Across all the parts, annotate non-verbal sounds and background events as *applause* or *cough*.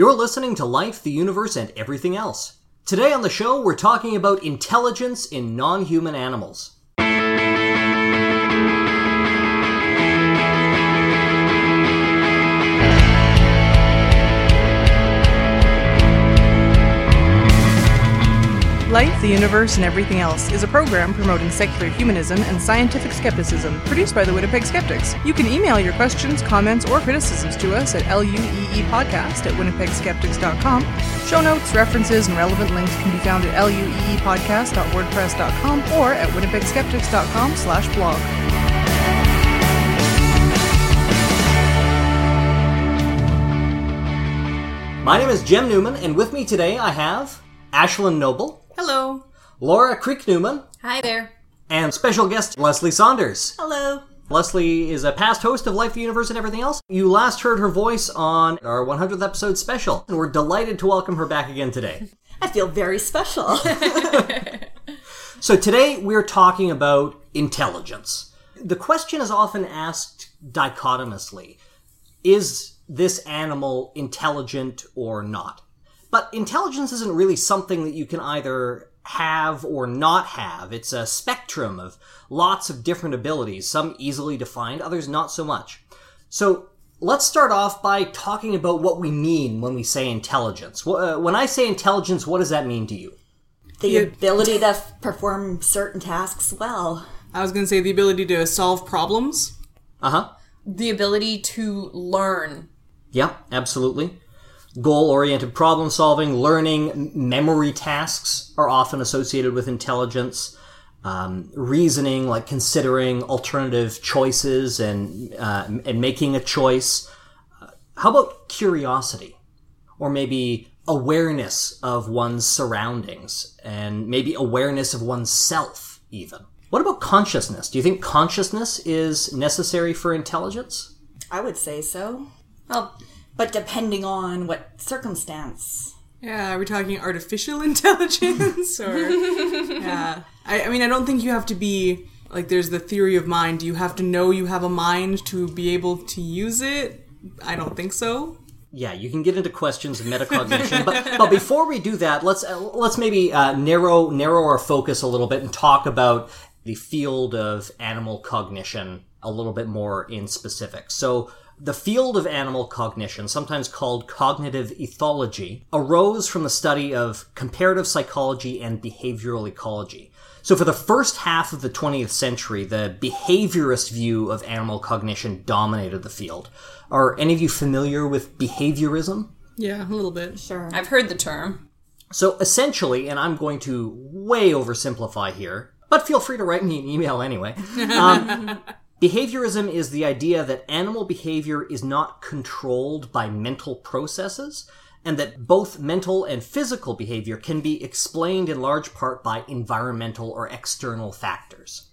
You're listening to Life, the Universe, and Everything Else. Today on the show, we're talking about intelligence in non human animals. Life, the Universe, and Everything Else is a program promoting secular humanism and scientific skepticism produced by the Winnipeg Skeptics. You can email your questions, comments, or criticisms to us at lueepodcast at winnipegskeptics.com. Show notes, references, and relevant links can be found at lueepodcast.wordpress.com or at winnipegskeptics.com slash blog. My name is Jim Newman, and with me today I have Ashlyn Noble, Hello. Laura Creek Newman, Hi there. and special guest Leslie Saunders. Hello. Leslie is a past host of Life, the Universe, and Everything Else. You last heard her voice on our 100th episode special, and we're delighted to welcome her back again today. *laughs* I feel very special. *laughs* So today we're talking about intelligence. The question is often asked dichotomously Is this animal intelligent or not? But intelligence isn't really something that you can either have or not have. It's a spectrum of lots of different abilities, some easily defined, others not so much. So let's start off by talking about what we mean when we say intelligence. Uh, When I say intelligence, what does that mean to you? the ability to f- perform certain tasks well. I was going to say the ability to solve problems. Uh huh. the ability to learn. Yeah, absolutely. Goal oriented problem solving, learning, memory tasks are often associated with intelligence. Um, reasoning, like considering alternative choices and, uh, and making a choice. Uh, how about curiosity? Or maybe awareness of one's surroundings and maybe awareness of oneself, even. What about consciousness? Do you think consciousness is necessary for intelligence? I would say so. Well, But depending on what circumstance. Yeah, are we talking artificial *laughs* intelligence or *laughs* yeah? I, I mean, I don't think you have to be like. There's the theory of mind. Do you have to know you have a mind to be able to use it? I don't think so. Yeah, you can get into questions of metacognition, but but before we do that, let's uh, let's maybe uh, narrow narrow our focus a little bit and talk about the field of animal cognition a little bit more in specific. So. The field of animal cognition, sometimes called cognitive ethology, arose from the study of comparative psychology and behavioral ecology. So, for the first half of the 20th century, the behaviorist view of animal cognition dominated the field. Are any of you familiar with behaviorism? Yeah, a little bit. Sure. I've heard the term. So, essentially, and I'm going to way oversimplify here, but feel free to write me an email anyway. Um, *laughs* behaviorism is the idea that animal behavior is not controlled by mental processes, and that both mental and physical behavior can be explained in large part by environmental or external factors.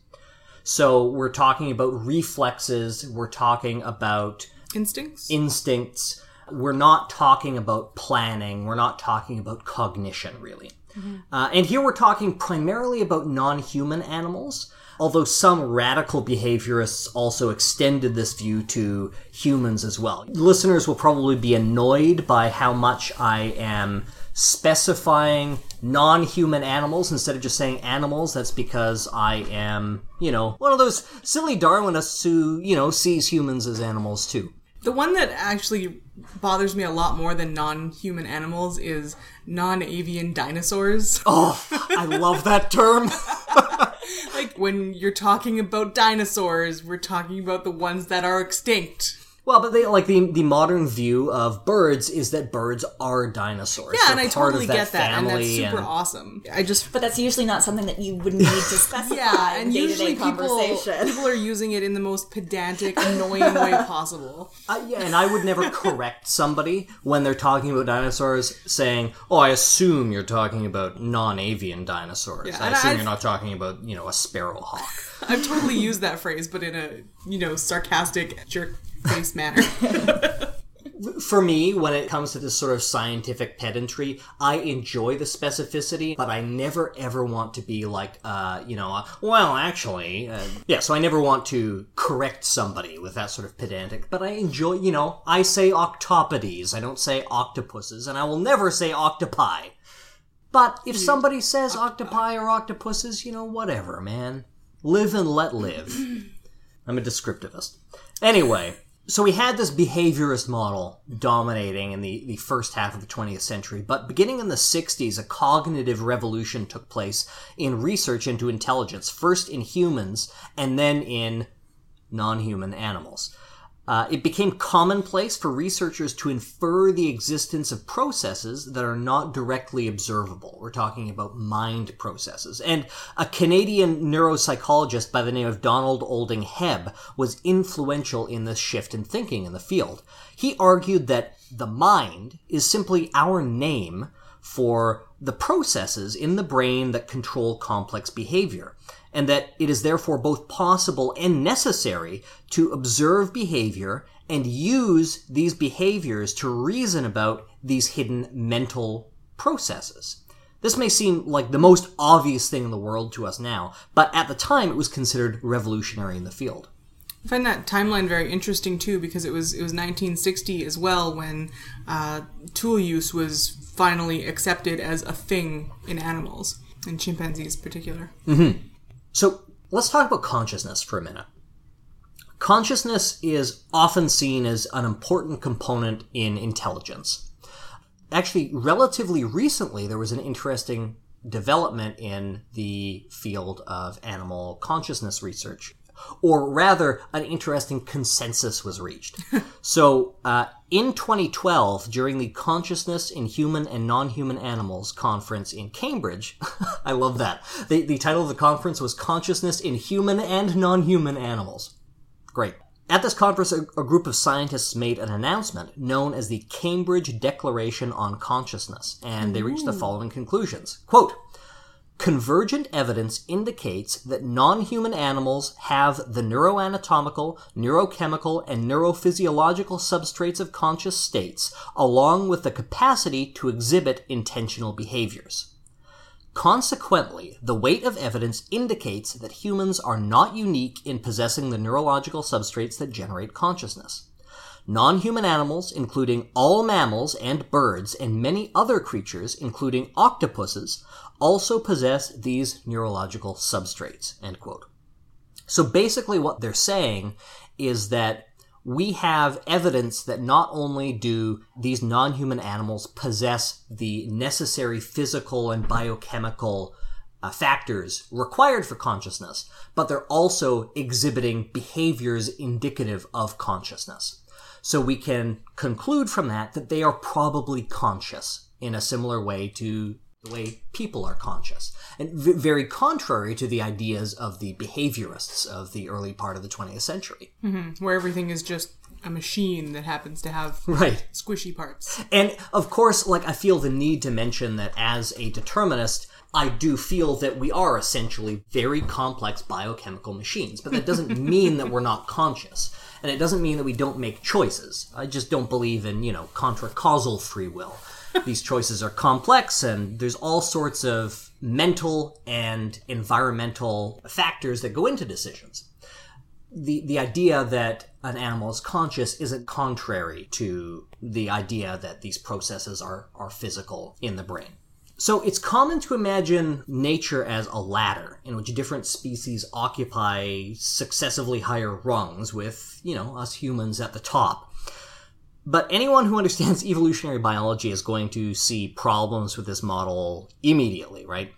So, we're talking about reflexes, we're talking about Instincts. instincts. We're not talking about planning. We're not talking about cognition, really. Uh, and here we're talking primarily about non human animals, although some radical behaviorists also extended this view to humans as well. Listeners will probably be annoyed by how much I am specifying non human animals instead of just saying animals. That's because I am, you know, one of those silly Darwinists who, you know, sees humans as animals too. The one that actually bothers me a lot more than non-human animals is non-avian dinosaurs. Oh, I love that term. *laughs* Like when you're talking about dinosaurs, we're talking about the ones that are extinct. Well, but they like the the modern view of birds is that birds are dinosaurs. Yeah, They're and I part totally that get that, and that's family super and- awesome. I just But that's usually not something that you would need to *laughs* specify yeah, in and day-to-day usually people conversation. people are using it in the most pedantic, *laughs* annoying way possible. Uh, yeah, and I would never correct somebody when they're talking about dinosaurs, saying, "Oh, I assume you're talking about non-avian dinosaurs. Yeah, I assume I've- you're not talking about you know a sparrowhawk." *laughs* I've totally used that phrase, but in a you know sarcastic jerk face manner. *laughs* for me, when it comes to this sort of scientific pedantry, I enjoy the specificity, but I never ever want to be like, uh, you know, uh, well, actually, uh, yeah. So I never want to correct somebody with that sort of pedantic. But I enjoy, you know, I say octopodes, I don't say octopuses, and I will never say octopi. But if somebody says octopi or octopuses, you know, whatever, man. Live and let live. *clears throat* I'm a descriptivist. Anyway, so we had this behaviorist model dominating in the, the first half of the 20th century, but beginning in the 60s, a cognitive revolution took place in research into intelligence, first in humans and then in non human animals. Uh, it became commonplace for researchers to infer the existence of processes that are not directly observable. We're talking about mind processes. And a Canadian neuropsychologist by the name of Donald Olding Hebb was influential in this shift in thinking in the field. He argued that the mind is simply our name for the processes in the brain that control complex behavior and that it is therefore both possible and necessary to observe behavior and use these behaviors to reason about these hidden mental processes. This may seem like the most obvious thing in the world to us now, but at the time it was considered revolutionary in the field. I find that timeline very interesting too because it was it was 1960 as well when uh, tool use was finally accepted as a thing in animals, in chimpanzees in particular. So let's talk about consciousness for a minute. Consciousness is often seen as an important component in intelligence. Actually, relatively recently, there was an interesting development in the field of animal consciousness research. Or rather, an interesting consensus was reached. *laughs* so, uh, in 2012, during the Consciousness in Human and Non-Human Animals conference in Cambridge, *laughs* I love that. The, the title of the conference was Consciousness in Human and Non-Human Animals. Great. At this conference, a, a group of scientists made an announcement known as the Cambridge Declaration on Consciousness, and they reached the following conclusions. Quote, Convergent evidence indicates that non-human animals have the neuroanatomical, neurochemical, and neurophysiological substrates of conscious states, along with the capacity to exhibit intentional behaviors. Consequently, the weight of evidence indicates that humans are not unique in possessing the neurological substrates that generate consciousness. Non-human animals, including all mammals and birds and many other creatures, including octopuses, also possess these neurological substrates. End quote. So basically what they're saying is that we have evidence that not only do these non-human animals possess the necessary physical and biochemical uh, factors required for consciousness, but they're also exhibiting behaviors indicative of consciousness. So we can conclude from that that they are probably conscious in a similar way to the way people are conscious. And v- very contrary to the ideas of the behaviorists of the early part of the 20th century. Mm-hmm. Where everything is just a machine that happens to have Right. squishy parts. And of course, like I feel the need to mention that as a determinist, I do feel that we are essentially very complex biochemical machines, but that doesn't *laughs* mean that we're not conscious. And it doesn't mean that we don't make choices. I just don't believe in, you know, contra causal free will. These choices are complex and there's all sorts of mental and environmental factors that go into decisions the the idea that an animal is conscious isn't contrary to the idea that these processes are are physical in the brain. So it's common to imagine nature as a ladder in which different species occupy successively higher rungs with, you know, us humans at the top. But anyone who understands *laughs* evolutionary biology is going to see problems with this model immediately, right?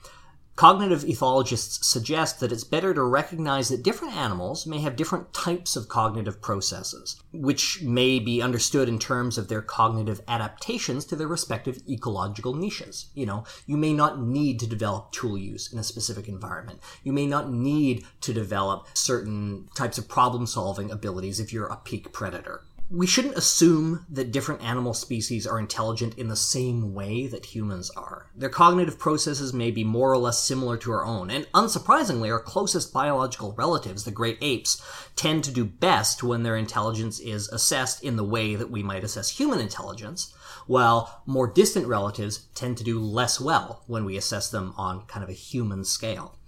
Cognitive ethologists suggest that it's better to recognize that different animals may have different types of cognitive processes, which may be understood in terms of their cognitive adaptations to their respective ecological niches. You know, you may not need to develop tool use in a specific environment. You may not need to develop certain types of problem solving abilities if you're a peak predator. We shouldn't assume that different animal species are intelligent in the same way that humans are. Their cognitive processes may be more or less similar to our own, and unsurprisingly, our closest biological relatives, the great apes, tend to do best when their intelligence is assessed in the way that we might assess human intelligence, while more distant relatives tend to do less well when we assess them on kind of a human scale.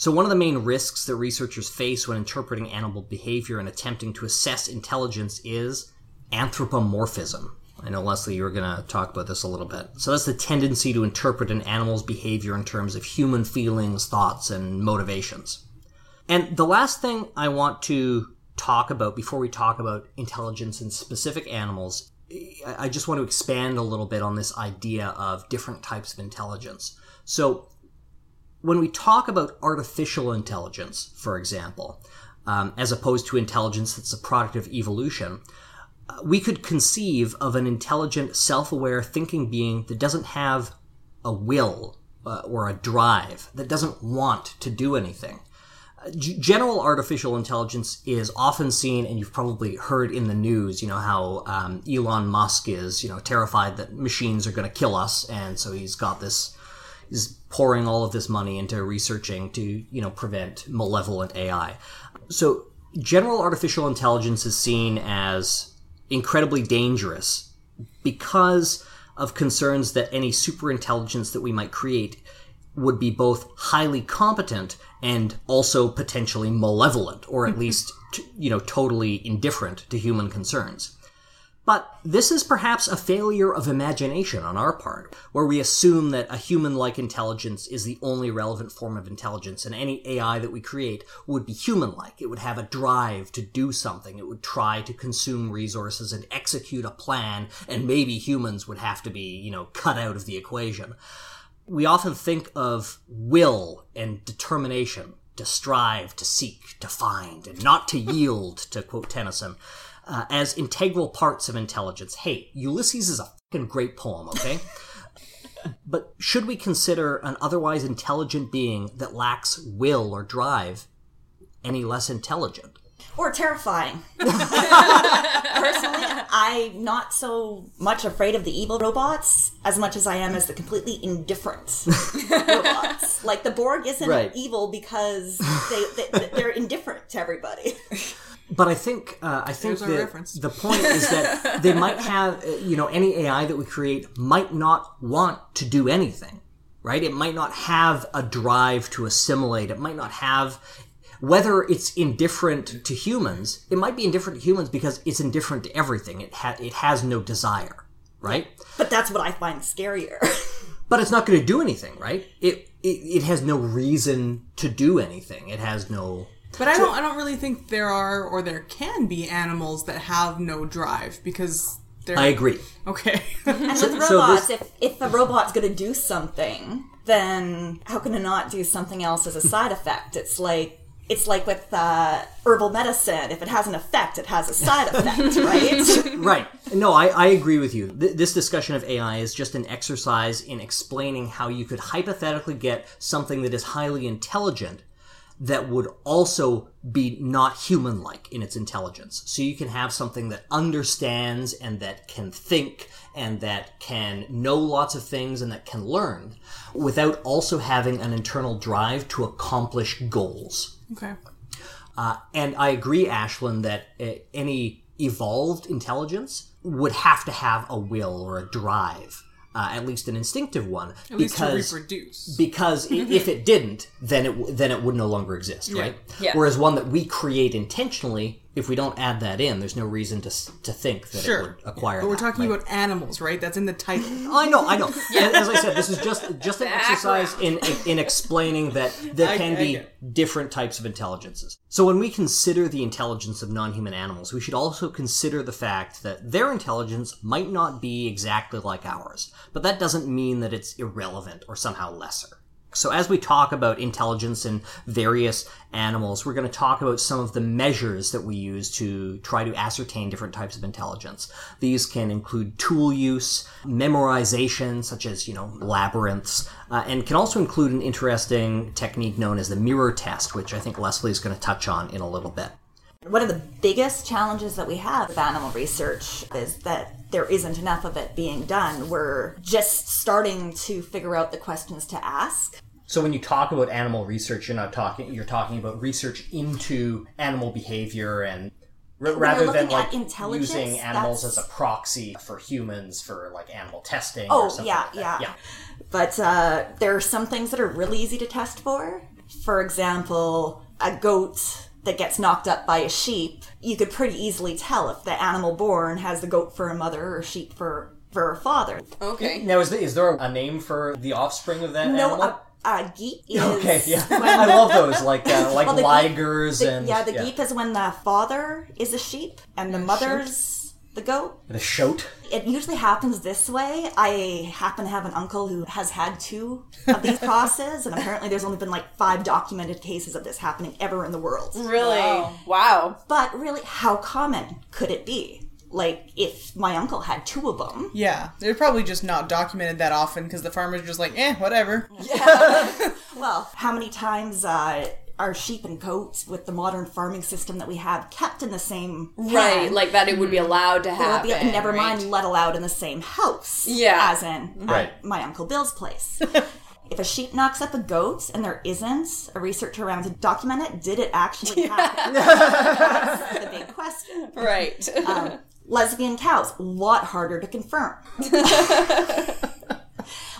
So, one of the main risks that researchers face when interpreting animal behavior and attempting to assess intelligence is anthropomorphism. I know, Leslie, you were going to talk about this a little bit. So, that's the tendency to interpret an animal's behavior in terms of human feelings, thoughts, and motivations. And the last thing I want to talk about before we talk about intelligence in specific animals, I just want to expand a little bit on this idea of different types of intelligence. So, when we talk about artificial intelligence, for example, um, as opposed to intelligence that's a product of evolution, uh, we could conceive of an intelligent, self aware thinking being that doesn't have a will uh, or a drive, that doesn't want to do anything. Uh, general artificial intelligence is often seen, and you've probably heard in the news, you know, how um, Elon Musk is, you know, terrified that machines are going to kill us, and so he's got this is pouring all of this money into researching to you know prevent malevolent AI. So general artificial intelligence is seen as incredibly dangerous because of concerns that any superintelligence that we might create would be both highly competent and also potentially malevolent or at mm-hmm. least you know totally indifferent to human concerns. But this is perhaps a failure of imagination on our part, where we assume that a human like intelligence is the only relevant form of intelligence, and any AI that we create would be human like. It would have a drive to do something, it would try to consume resources and execute a plan, and maybe humans would have to be, you know, cut out of the equation. We often think of will and determination to strive, to seek, to find, and not to yield, to quote Tennyson uh, as integral parts of intelligence. Hey, Ulysses is a fucking great poem, okay? *laughs* but should we consider an otherwise intelligent being that lacks will or drive any less intelligent? Or terrifying. *laughs* Personally, I'm not so much afraid of the evil robots as much as I am as the completely indifferent *laughs* robots. Like the Borg isn't Right. evil because they, they they're indifferent to everybody. *laughs* But I think uh, I think There's that the point is that they might have uh, you know any AI that we create might not want to do anything, right? It might not have a drive to assimilate. It might not have whether it's indifferent to humans. It might be indifferent to humans because it's indifferent to everything. It ha- it has no desire, right? But that's what I find scarier. *laughs* But it's not going to do anything, right? It, it it has no reason to do anything. It has no But I don't. I don't really think there are or there can be animals that have no drive because they're. I agree. Okay. And *laughs* with so robots, this- if, if the robot's going to do something, then how can it not do something else as a side effect? It's like it's like with uh, herbal medicine. If it has an effect, it has a side effect, *laughs* right? right. No, I, I agree with you. Th- this discussion of AI is just an exercise in explaining how you could hypothetically get something that is highly intelligent that would also be not human like in its intelligence. So you can have something that understands and that can think and that can know lots of things and that can learn without also having an internal drive to accomplish goals. Okay. Uh, and I agree, Ashlyn, that uh, any evolved intelligence would have to have a will or a drive, uh, at least an instinctive one, At least to because reproduce. because if it didn't, then it w- then it would no longer exist, right? Yeah. Whereas one that we create intentionally, if we don't add that in, there's no reason to to think that it would acquire. But we're talking right? about animals, right? That's in the title. *laughs* I know, I know. *laughs* As- As I said, this is just just an exercise in in explaining that there I- can I be get different types of intelligences. So when we consider the intelligence of non-human animals, we should also consider the fact that their intelligence might not be exactly like ours, but that doesn't mean that it's irrelevant or somehow lesser. So as we talk about intelligence in various animals, we're going to talk about some of the measures that we use to try to ascertain different types of intelligence. These can include tool use, memorization, such as, you know, labyrinths, uh, and can also include an interesting technique known as the mirror test, which I think Leslie is going to touch on in a little bit. One of the biggest challenges that we have with animal research is that there isn't enough of it being done. We're just starting to figure out the questions to ask. So when you talk about animal research, you're not talking. You're talking about research into animal behavior and r- rather than like using animals that's- as a proxy for humans for like animal testing. Oh, or something yeah, like that. yeah. But uh, there are some things that are really easy to test for. For example, a goat that gets knocked up by a sheep, you could pretty easily tell if the animal born has the goat for a mother or sheep for for a father. Okay. Now, is, the, is there a name for the offspring of that No, animal? a, a geep is okay, yeah, *laughs* I love those, like uh, *laughs* like Well, the geep- ligers the- and yeah, the geep is when the father is a sheep and the mother's the goat. the shoat. It usually happens this way. I happen to have an uncle who has had two of these *laughs* crosses, and apparently there's only been like five documented cases of this happening ever in the world. Really? Wow. But really, how common could it be? Like, if my uncle had two of them, Yeah, they're probably just not documented that often because the farmer's are just like, eh, whatever. *laughs* well, how many times uh, are sheep and goats with the modern farming system that we have kept in the same Right, pen? like that it would be allowed to Well, happen. be- never right? mind let allowed in the same house. Yeah. As in Right. at my Uncle Bill's place. *laughs* if a sheep knocks up a goat and there isn't a researcher around to document it, did it actually happen? *laughs* That's the big question. Right. Um, lesbian cows, a lot harder to confirm. *laughs*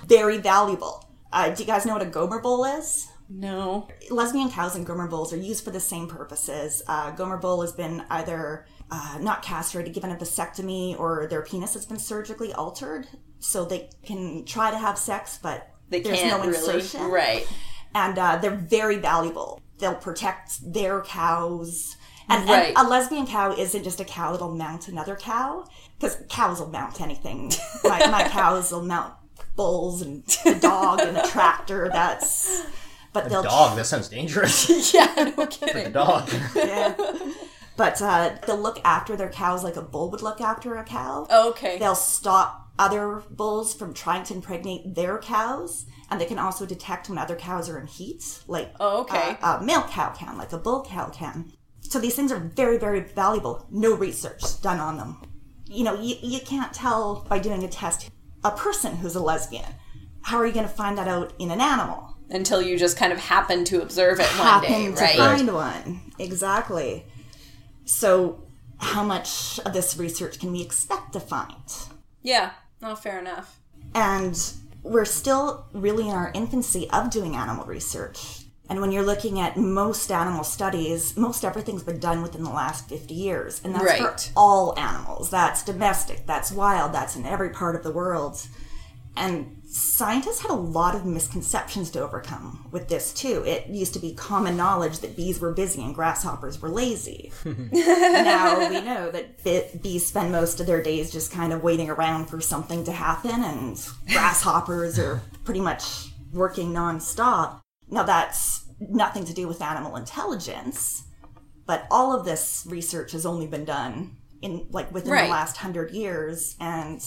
Very valuable. Uh, do you guys know what a Gomer bull is? No. lesbian cows and gomer bulls are used for the same purposes. Uh, gomer bull has been either uh, not castrated, given a vasectomy, or their penis has been surgically altered, so they can try to have sex, but They there's can't no really. insertion. Right. And uh, they're very valuable. They'll protect their cows. And, and a lesbian cow isn't just a cow that'll mount another cow, because cows will mount anything. my, my *laughs* cows will mount bulls and a dog and a tractor. That's but they'll Dog. That sounds dangerous. *laughs* Yeah, no kidding. the dog. yeah. *laughs* But uh, they'll look after their cows like a bull would look after a cow. Okay. They'll stop other bulls from trying to impregnate their cows, and they can also detect when other cows are in heat, like Oh, okay. uh, a male cow can, like a bull cow can. So these things are very, very valuable. No research done on them. You know, you, you can't tell by doing a test a person who's a lesbian. How are you going to find that out in an animal? Until you just kind of happen to observe it one happen day, to right? find one. Exactly. So, how much of this research can we expect to find? Yeah. Oh, fair enough. And we're still really in our infancy of doing animal research. And when you're looking at most animal studies, most everything's been done within the last 50 years. And that's Right. for all animals. That's domestic, that's wild, that's in every part of the world. And scientists had a lot of misconceptions to overcome with this too. It used to be common knowledge that bees were busy and grasshoppers were lazy. *laughs* now we know that bees spend most of their days just kind of waiting around for something to happen, and grasshoppers are pretty much working nonstop. Now that's nothing to do with animal intelligence, but all of this research has only been done in like within Right. the last hundred years, and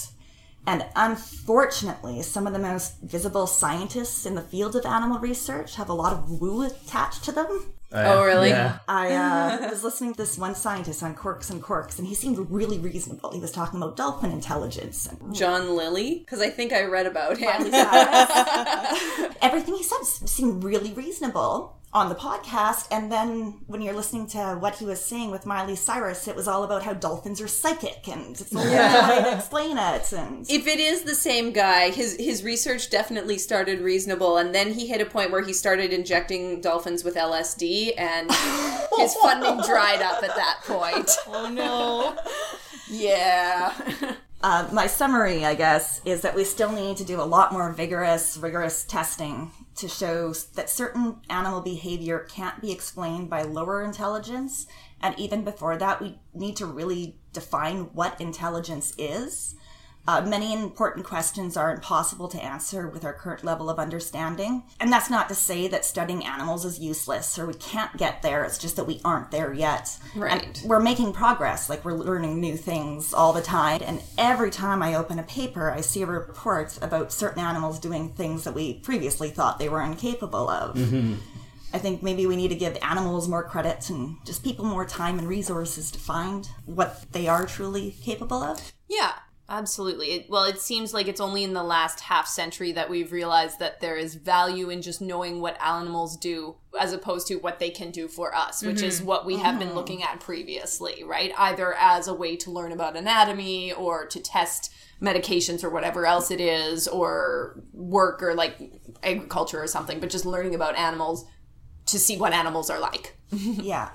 and unfortunately, some of the most visible scientists in the field of animal research have a lot of woo attached to them. Oh, really? Yeah. I uh, *laughs* was listening to this one scientist on Quirks and Quarks, and he seemed really reasonable. He was talking about dolphin intelligence and *laughs* John Lilly? Because I think I read about him. *laughs* everything he said seemed really reasonable on the podcast. And then when you're listening to what he was saying with Miley Cyrus, it was all about how dolphins are psychic and it's the only way to explain it. And if it is the same guy, his his research definitely started reasonable, and then he hit a point where he started injecting dolphins with LSD, and his *laughs* funding dried up at that point. Oh no. Yeah. *laughs* Uh, my summary, I guess, is that we still need to do a lot more vigorous, rigorous testing to show that certain animal behavior can't be explained by lower intelligence. And even before that, we need to really define what intelligence is. Uh, many important questions are impossible to answer with our current level of understanding. And that's not to say that studying animals is useless or we can't get there. It's just that we aren't there yet. Right. And we're making progress. Like we're learning new things all the time. And every time I open a paper, I see a report about certain animals doing things that we previously thought they were incapable of. I think maybe we need to give animals more credit and just people more time and resources to find what they are truly capable of. Yeah, absolutely. It, well, it seems like it's only in the last half century that we've realized that there is value in just knowing what animals do as opposed to what they can do for us, which is what we have been looking at previously, right? Either as a way to learn about anatomy or to test medications or whatever else it is or work or like agriculture or something, but just learning about animals to see what animals are like. Yeah.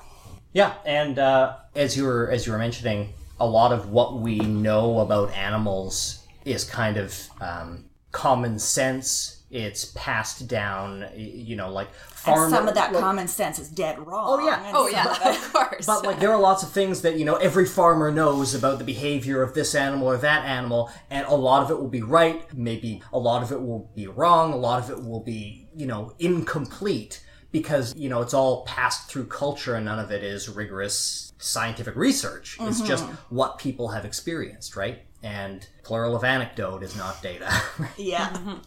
Yeah, and uh, as you were as you were mentioning, a lot of what we know about animals is kind of um, common sense. It's passed down, you know, like farm. Some of that like- common sense is dead wrong. Oh, yeah. Oh yeah, of of course. But like there are lots of things that you know every farmer knows about the behavior of this animal or that animal, and a lot of it will be right. Maybe a lot of it will be wrong. A lot of it will be you know incomplete because you know it's all passed through culture and none of it is rigorous scientific research. It's just mm-hmm. what people have experienced, right? And plural of anecdote is not data. *laughs* Yeah. Mm-hmm.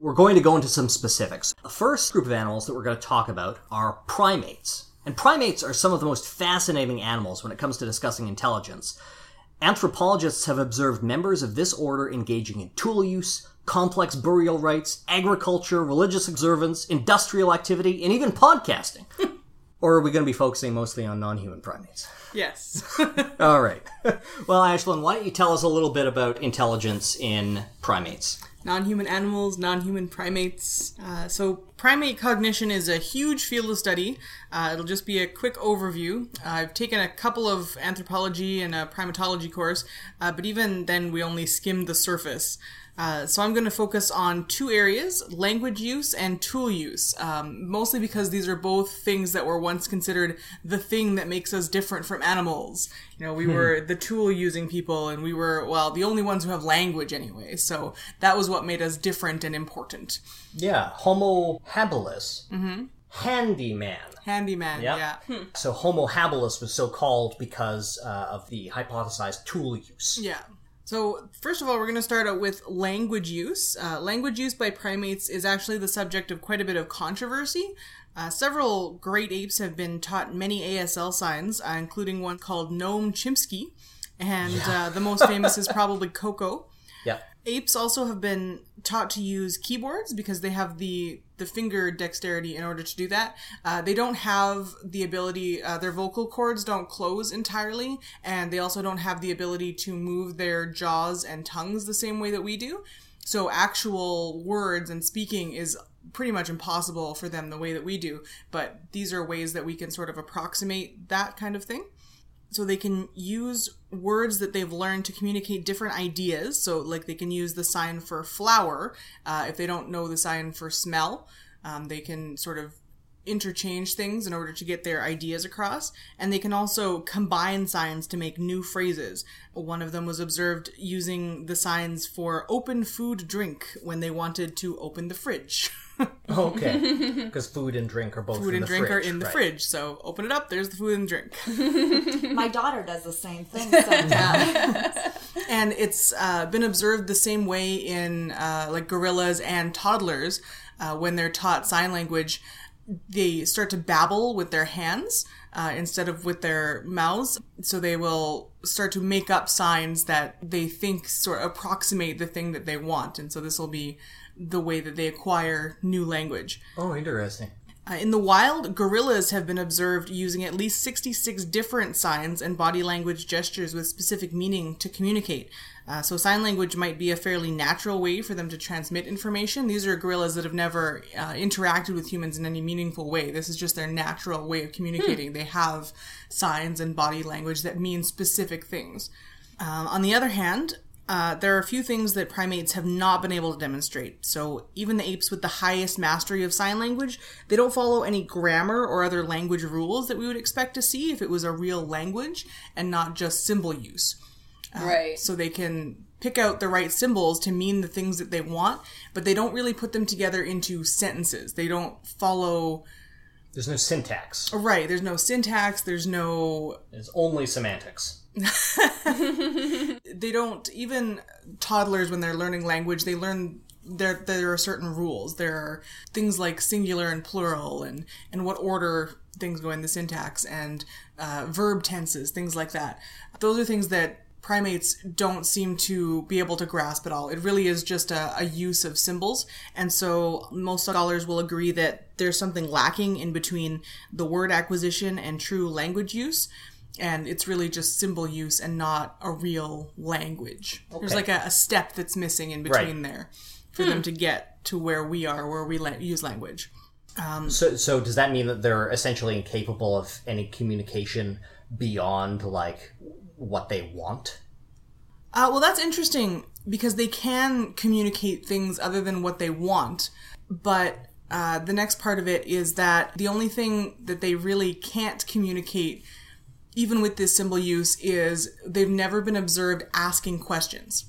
We're going to go into some specifics. The first group of animals that we're going to talk about are primates. And primates are some of the most fascinating animals when it comes to discussing intelligence. Anthropologists have observed members of this order engaging in tool use, complex burial rites, agriculture, religious observance, industrial activity, and even podcasting. *laughs* or are we going to be focusing mostly on non human primates? Yes. *laughs* *laughs* All right. well, Ashlyn, why don't you tell us a little bit about intelligence in primates? non human animals, non human primates. Uh, so, primate cognition is a huge field of study. Uh, it'll just be a quick overview. Uh, I've taken a couple of anthropology and a primatology course, uh, but even then, we only skimmed the surface. Uh, so I'm going to focus on two areas: language use and tool use. Um, mostly because these are both things that were once considered the thing that makes us different from animals. You know, we were the tool using people, and we were well the only ones who have language anyway. So that was what made us different and important. Yeah, Homo habilis. Handyman. Handyman, Yeah. yeah. So Homo habilis was so called because uh, of the hypothesized tool use. Yeah. So, first of all, we're going to start out with language use. Uh, language use by primates is actually the subject of quite a bit of controversy. Uh, several great apes have been taught many ASL signs, uh, including one called Nim Chimpsky, and uh, the most famous is probably Koko. Yeah. Apes also have been taught to use keyboards because they have the the finger dexterity in order to do that. Uh, they don't have the ability; uh, their vocal cords don't close entirely, and they also don't have the ability to move their jaws and tongues the same way that we do. So, actual words and speaking is pretty much impossible for them the way that we do. But these are ways that we can sort of approximate that kind of thing so they can use words that they've learned to communicate different ideas. So like they can use the sign for flower uh, if they don't know the sign for smell um, they can sort of interchange things in order to get their ideas across. And they can also combine signs to make new phrases. One of them was observed using the signs for open food drink when they wanted to open the fridge *laughs* Okay. *laughs* Because food and drink are both food in and the drink fridge, are in the right. fridge so open it up there's the food and drink *laughs* My daughter does the same thing sometimes. *laughs* and it's uh, been observed the same way in uh, like gorillas and toddlers uh, when they're taught sign language they start to babble with their hands uh, instead of with their mouths so they will start to make up signs that they think sort of approximate the thing that they want and so this will be the way that they acquire new language Oh, interesting. uh, in the wild, gorillas have been observed using at least 66 different signs and body language gestures with specific meaning to communicate. Uh, so, sign language might be a fairly natural way for them to transmit information. These are gorillas that have never uh, interacted with humans in any meaningful way. This is just their natural way of communicating. They have signs and body language that mean specific things. Um, on the other hand, uh, there are a few things that primates have not been able to demonstrate. So, even the apes with the highest mastery of sign language, they don't follow any grammar or other language rules that we would expect to see if it was a real language and not just symbol use. right. So, they can pick out the right symbols to mean the things that they want, but they don't really put them together into sentences. They don't follow. There's no syntax. Right, there's no syntax, there's no It's only semantics. *laughs* they don't even toddlers when they're learning language they learn there there are certain rules. There are things like singular and plural, and and what order things go in the syntax, and uh, verb tenses, things like that. Those are things that primates don't seem to be able to grasp at all. It really is just a, a, use of symbols. And so most scholars will agree that there's something lacking in between the word acquisition and true language use. And it's really just symbol use and not a real language. Okay. There's like a, a, step that's missing in between right. there for hmm. them to get to where we are, where we la- use language. Um, so, so does that mean that they're essentially incapable of any communication beyond like what they want? Uh, well, that's interesting because they can communicate things other than what they want. But uh, the next part of it is that the only thing that they really can't communicate, even with this symbol use, is they've never been observed asking questions.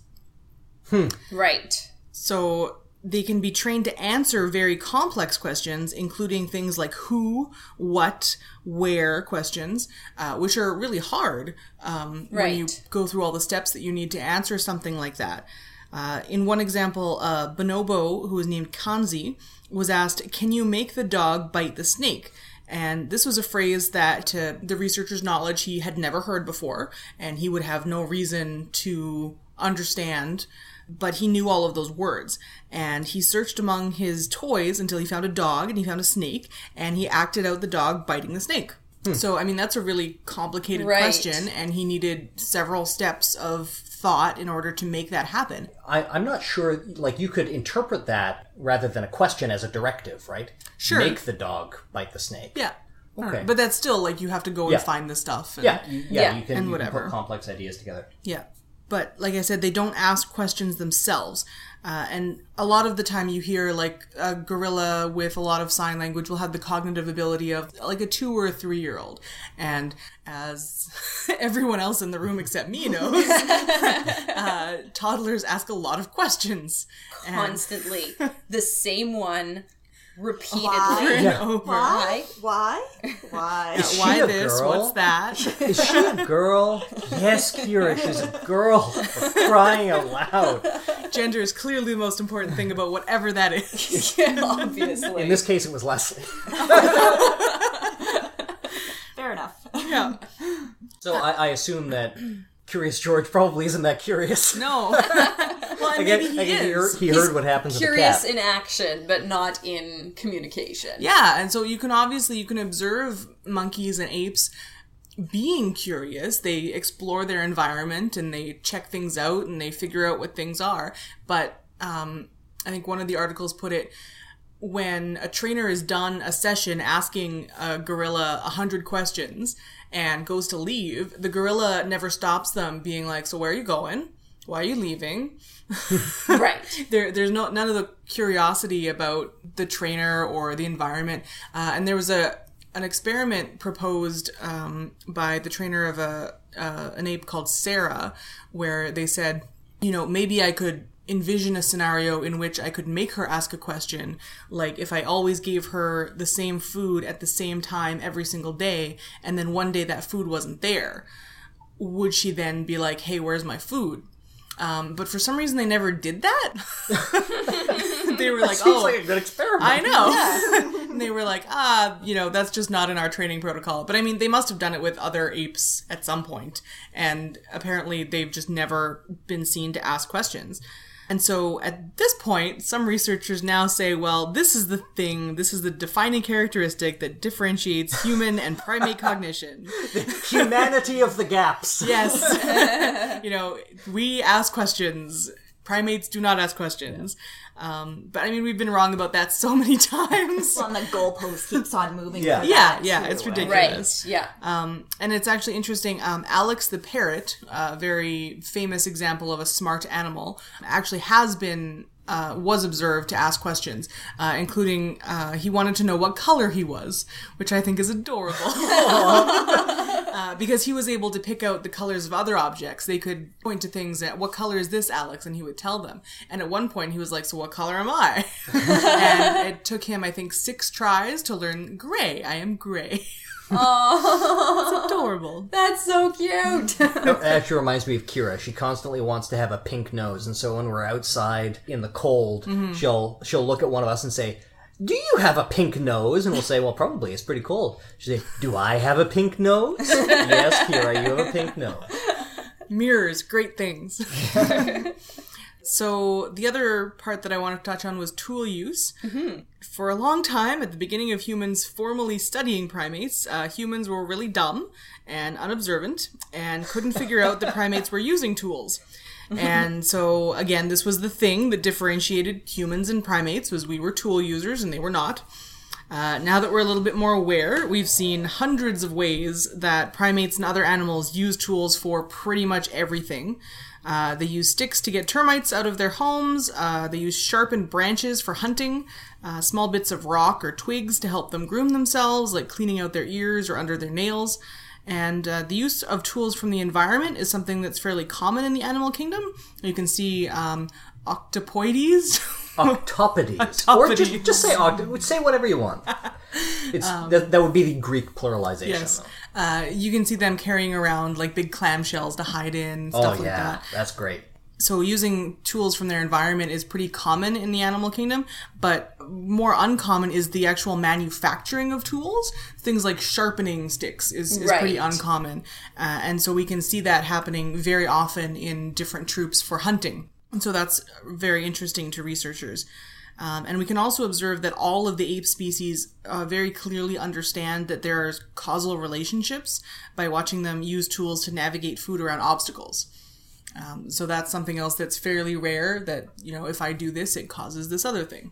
Hmm. Right. So they can be trained to answer very complex questions, including things like who, what, where questions, uh, which are really hard um, right. when you go through all the steps that you need to answer something like that. Uh, in one example, uh, Bonobo, who was named Kanzi, was asked, Can you make the dog bite the snake? And this was a phrase that, to the researcher's knowledge, he had never heard before, and he would have no reason to understand but he knew all of those words. And he searched among his toys until he found a dog and he found a snake, and he acted out the dog biting the snake. Hmm. So, I mean, that's a really complicated right. question, and he needed several steps of thought in order to make that happen. I, am not sure, like, you could interpret that rather than a question as a directive, right? Sure. Make the dog bite the snake. Yeah. Okay. But that's still, like, you have to go yeah. and find the stuff. And, yeah. yeah. yeah, you can, and you whatever. Can put complex ideas together. Yeah but like I said, they don't ask questions themselves. Uh, and a lot of the time you hear like a gorilla with a lot of sign language will have the cognitive ability of like a two or a three year old. And as *laughs* everyone else in the room except me knows, *laughs* uh, toddlers ask a lot of questions. Constantly. the same one repeatedly why? Yeah. over. Why? Why? Why? Is why she this? Girl? What's that? Is she a girl? yes, Kira, she's a girl. *laughs* crying out loud. Gender is clearly the most important thing about whatever that is. *laughs* yeah, obviously. In this case, it was Leslie. Fair enough. Yeah. So I, I assume that Curious George probably isn't that curious. No. *laughs* well, I maybe he is. He, he heard what happens. Curious in action, but not in communication. Yeah, and so you can obviously you can observe monkeys and apes being curious. They explore their environment and they check things out and they figure out what things are. But um, I think one of the articles put it when a trainer is done a session asking a gorilla a hundred questions and goes to leave, the gorilla never stops them, being like, "So where are you going? Why are you leaving?" *laughs* right. *laughs* there, there's no none of the curiosity about the trainer or the environment. Uh, and there was a an experiment proposed um, by the trainer of a uh, an ape called Sarah, where they said, you know, maybe I could envision a scenario in which I could make her ask a question, like if I always gave her the same food at the same time every single day, and then one day that food wasn't there, would she then be like, hey, where's my food? Um, but for some reason, they never did that. *laughs* they were like, "Oh, like a good experiment." I know. Yeah. and *laughs* they were like, "Ah, you know, that's just not in our training protocol." But I mean, they must have done it with other apes at some point, and apparently, they've just never been seen to ask questions. And so at this point, some researchers now say, well, this is the thing, this is the defining characteristic that differentiates human and primate cognition. *laughs* The humanity of the gaps. Yes. *laughs* you know, we ask questions. Primates do not ask questions. Um, but I mean, we've been wrong about that *laughs* so many times. Well, and the goalpost keeps on moving. Yeah, yeah, yeah. It's ridiculous. Right. Yeah. Um, and it's actually interesting. Um, Alex the parrot, a very famous example of a smart animal, actually has been uh, was observed to ask questions, uh, including uh, he wanted to know what color he was, which I think is adorable. *laughs* *laughs* uh, because he was able to pick out the colors of other objects. They could point to things at what color is this, Alex, and he would tell them. And at one point, he was like, "So what color am I?" *laughs* and it took him, I think, six tries to learn gray. I am gray. *laughs* Oh, it's adorable. that's so cute. *laughs* It actually reminds me of Kira. She constantly wants to have a pink nose, and so when we're outside in the cold, she'll she'll look at one of us and say, "Do you have a pink nose?" And we'll say, "Well, probably. It's pretty cold." She'll say, "Do I have a pink nose?" *laughs* yes, Kira, you have a pink nose. Mirrors, great things. *laughs* so the other part that I wanted to touch on was tool use. For a long time, at the beginning of humans formally studying primates, uh, humans were really dumb and unobservant and couldn't figure out that *laughs* primates were using tools. *laughs* And so again, this was the thing that differentiated humans and primates was we were tool users and they were not. Uh, now that we're a little bit more aware, we've seen hundreds of ways that primates and other animals use tools for pretty much everything. Uh, they use sticks to get termites out of their homes. Uh, they use sharpened branches for hunting, uh, small bits of rock or twigs to help them groom themselves, like cleaning out their ears or under their nails. And uh, the use of tools from the environment is something that's fairly common in the animal kingdom. You can see um, octopoides. *laughs* Octopodes. Or just, just say oct- say whatever you want. It's that, that would be the Greek pluralization. Yes. Uh, you can see them carrying around like big clamshells to hide in, Oh stuff like yeah, that. that's great. So using tools from their environment is pretty common in the animal kingdom, but more uncommon is the actual manufacturing of tools. Things like sharpening sticks is, is pretty uncommon. Uh, and so we can see that happening very often in different troops for hunting. And so that's very interesting to researchers. Um, and we can also observe that all of the ape species uh, very clearly understand that there are causal relationships by watching them use tools to navigate food around obstacles. Um, so that's something else that's fairly rare that, you know, if I do this, it causes this other thing.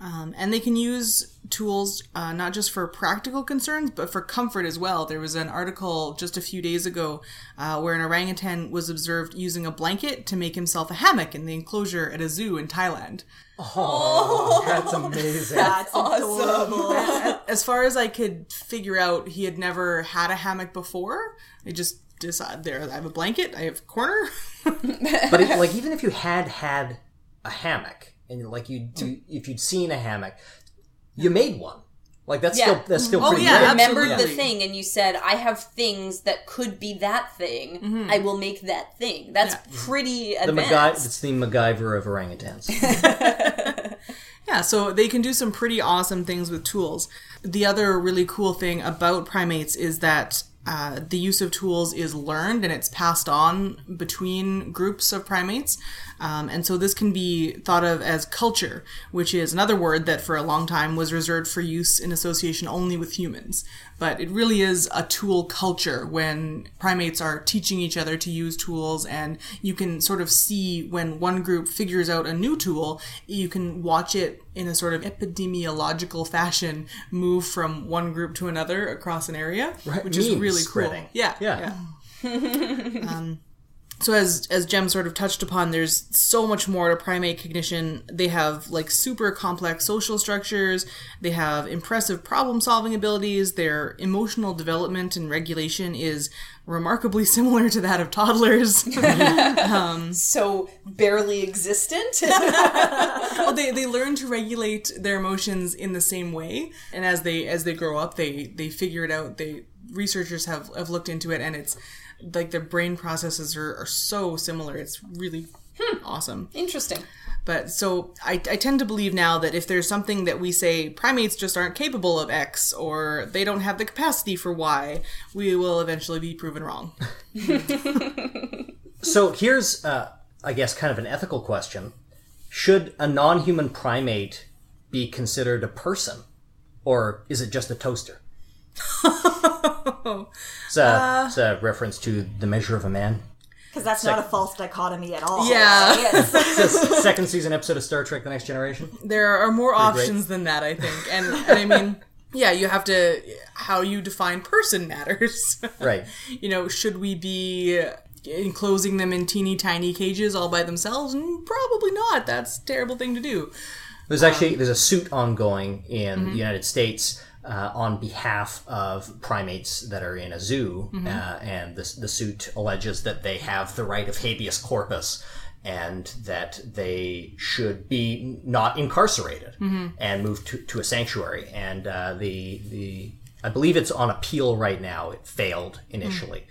Um, and they can use tools uh, not just for practical concerns, but for comfort as well. There was an article just a few days ago uh, where an orangutan was observed using a blanket to make himself a hammock in the enclosure at a zoo in Thailand. Oh, that's amazing. That's awesome. As far as I could figure out, he had never had a hammock before. I just decided there, I have a blanket, I have a corner. *laughs* but it, like even if you had had a hammock and like you, you if you'd seen a hammock, you made one. Like that's Yeah. still that's still Oh, pretty yeah, great. remembered the thing and you said i have things that could be that thing mm-hmm. i will make that thing that's pretty The MacGy- advanced it's the MacGyver of orangutans. *laughs* *laughs* Yeah, so they can do some pretty awesome things with tools. The other really cool thing about primates is that uh, the use of tools is learned and it's passed on between groups of primates. Um, and so this can be thought of as culture, which is another word that for a long time was reserved for use in association only with humans. But it really is a tool culture when primates are teaching each other to use tools, and you can sort of see when one group figures out a new tool, you can watch it in a sort of epidemiological fashion move from one group to another across an area, which is memes really spreading. cool. Yeah, Yeah. yeah. *laughs* *laughs* um, so as as Jem sort of touched upon, there's so much more to primate cognition. They have like super complex social structures. They have impressive problem solving abilities. Their emotional development and regulation is remarkably *laughs* similar to that of toddlers. *laughs* Um, so barely existent *laughs* well, they, they learn to regulate their emotions in the same way, and as they as they grow up, they they figure it out. They researchers have have looked into it, and it's like their brain processes are, are so similar. It's really awesome. interesting But so I, I tend to believe now that if there's something that we say primates just aren't capable of X or they don't have the capacity for Y, we will eventually be proven wrong. *laughs* So here's, uh, I guess, kind of an ethical question: Should a non-human primate be considered a person, or is it just a toaster? *laughs* it's, a, uh, it's a reference to the measure of a man. Because that's not a false dichotomy at all. Yeah. *laughs* right? *laughs* It's second season episode of Star Trek: The Next Generation. There are more great. options than that, I think. And, and I mean, yeah, you have to, how you define person matters. Right. you know, should we be enclosing them in teeny tiny cages all by themselves? Mm, Probably not. That's a terrible thing to do. There's um, actually there's a suit ongoing in mm-hmm. the United States uh, on behalf of primates that are in a zoo, uh, and the, the suit alleges that they have the right of habeas corpus and that they should be not incarcerated and moved to, to a sanctuary. And uh, the the I believe it's on appeal right now. It failed initially.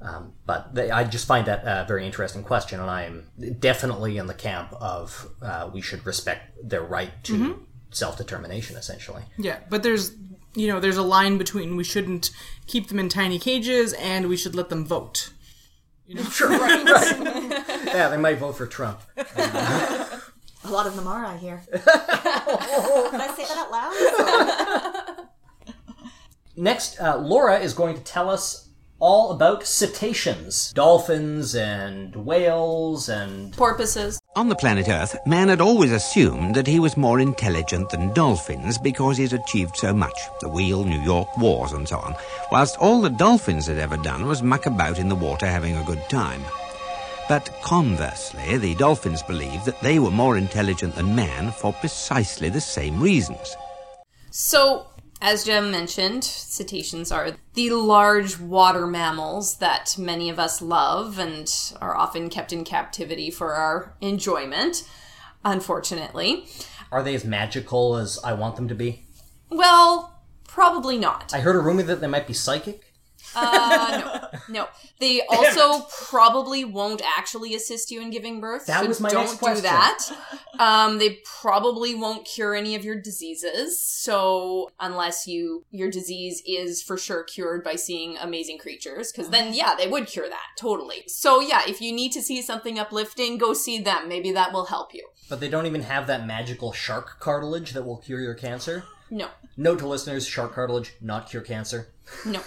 Um, but they, I just find that a very interesting question, and I am definitely in the camp of uh, we should respect their right to self determination, essentially. Yeah, but there's you know there's a line between we shouldn't keep them in tiny cages and we should let them vote. You know? Sure, *laughs* right, *laughs* right. yeah, they might vote for Trump. A lot of them are, I hear. *laughs* Did I say that out loud? Next, uh, Laura is going to tell us all about cetaceans, dolphins and whales and Porpoises. On the planet Earth, man had always assumed that he was more intelligent than dolphins because he'd achieved so much the wheel, New York wars, and so on, whilst all the dolphins had ever done was muck about in the water having a good time. But conversely, the dolphins believed that they were more intelligent than man for precisely the same reasons. So, as Jem mentioned, cetaceans are the large water mammals that many of us love and are often kept in captivity for our enjoyment, unfortunately. are they as magical as I want them to be? Well, probably not. I heard a rumor that they might be psychic. Uh, no, *laughs* no. They also probably won't actually assist you in giving birth. That so was my don't next do question. that. Um, they probably won't cure any of your diseases. So unless you your disease is for sure cured by seeing amazing creatures, because then yeah, they would cure that totally. So yeah, if you need to see something uplifting, go see them. Maybe that will help you. But they don't even have that magical shark cartilage that will cure your cancer. No. Note to listeners: shark cartilage not cure cancer. No.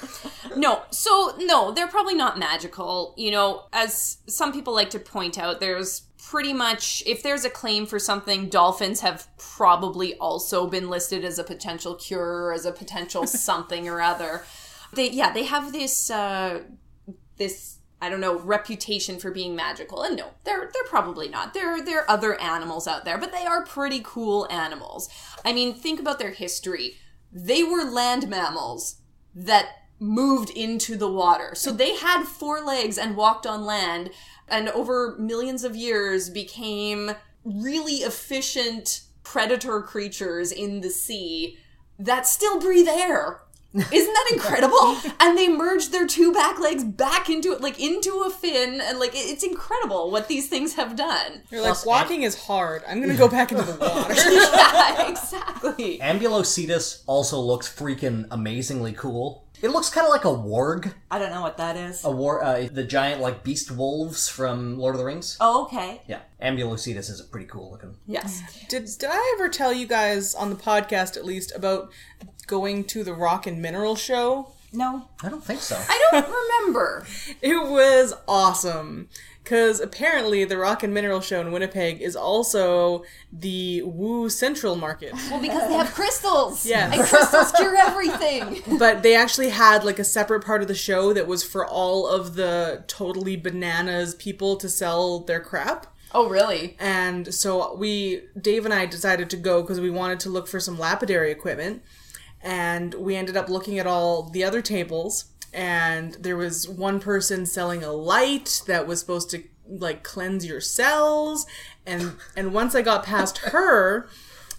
No. So, no, they're probably not magical. You know, as some people like to point out, there's pretty much, if there's a claim for something, dolphins have probably also been listed as a potential cure or as a potential *laughs* something or other. They, yeah, they have this, uh, this, I don't know, reputation for being magical. And no, they're, they're probably not. There, there are other animals out there, but they are pretty cool animals. I mean, think about their history. They were land mammals that moved into the water. So they had four legs and walked on land and over millions of years became really efficient predator creatures in the sea that still breathe air. Isn't that incredible? *laughs* and they merged their two back legs back into it, like into a fin, and like it's incredible what these things have done. You're like Plus, walking is hard. I'm gonna go back into the *laughs* water. yeah, exactly. Ambulocetus also looks freaking amazingly cool. It looks kind of like a warg, I don't know what that is. a war, uh, the giant like beast wolves from Lord of the Rings. Oh, okay. Yeah, Ambulocetus is a pretty cool looking. Yes. Did did I ever tell you guys on the podcast at least about going to the Rock and Mineral Show? No. I don't think so. I don't remember. *laughs* It was awesome. Because apparently the Rock and Mineral Show in Winnipeg is also the Woo Central Market. *laughs* Well, because they have crystals. *laughs* Yes. And crystals cure everything. but they actually had like a separate part of the show that was for all of the totally bananas people to sell their crap. Oh, really? And so we, Dave and I decided to go because we wanted to look for some lapidary equipment. And we ended up looking at all the other tables. And there was one person selling a light that was supposed to like cleanse your cells. And, and once I got past her,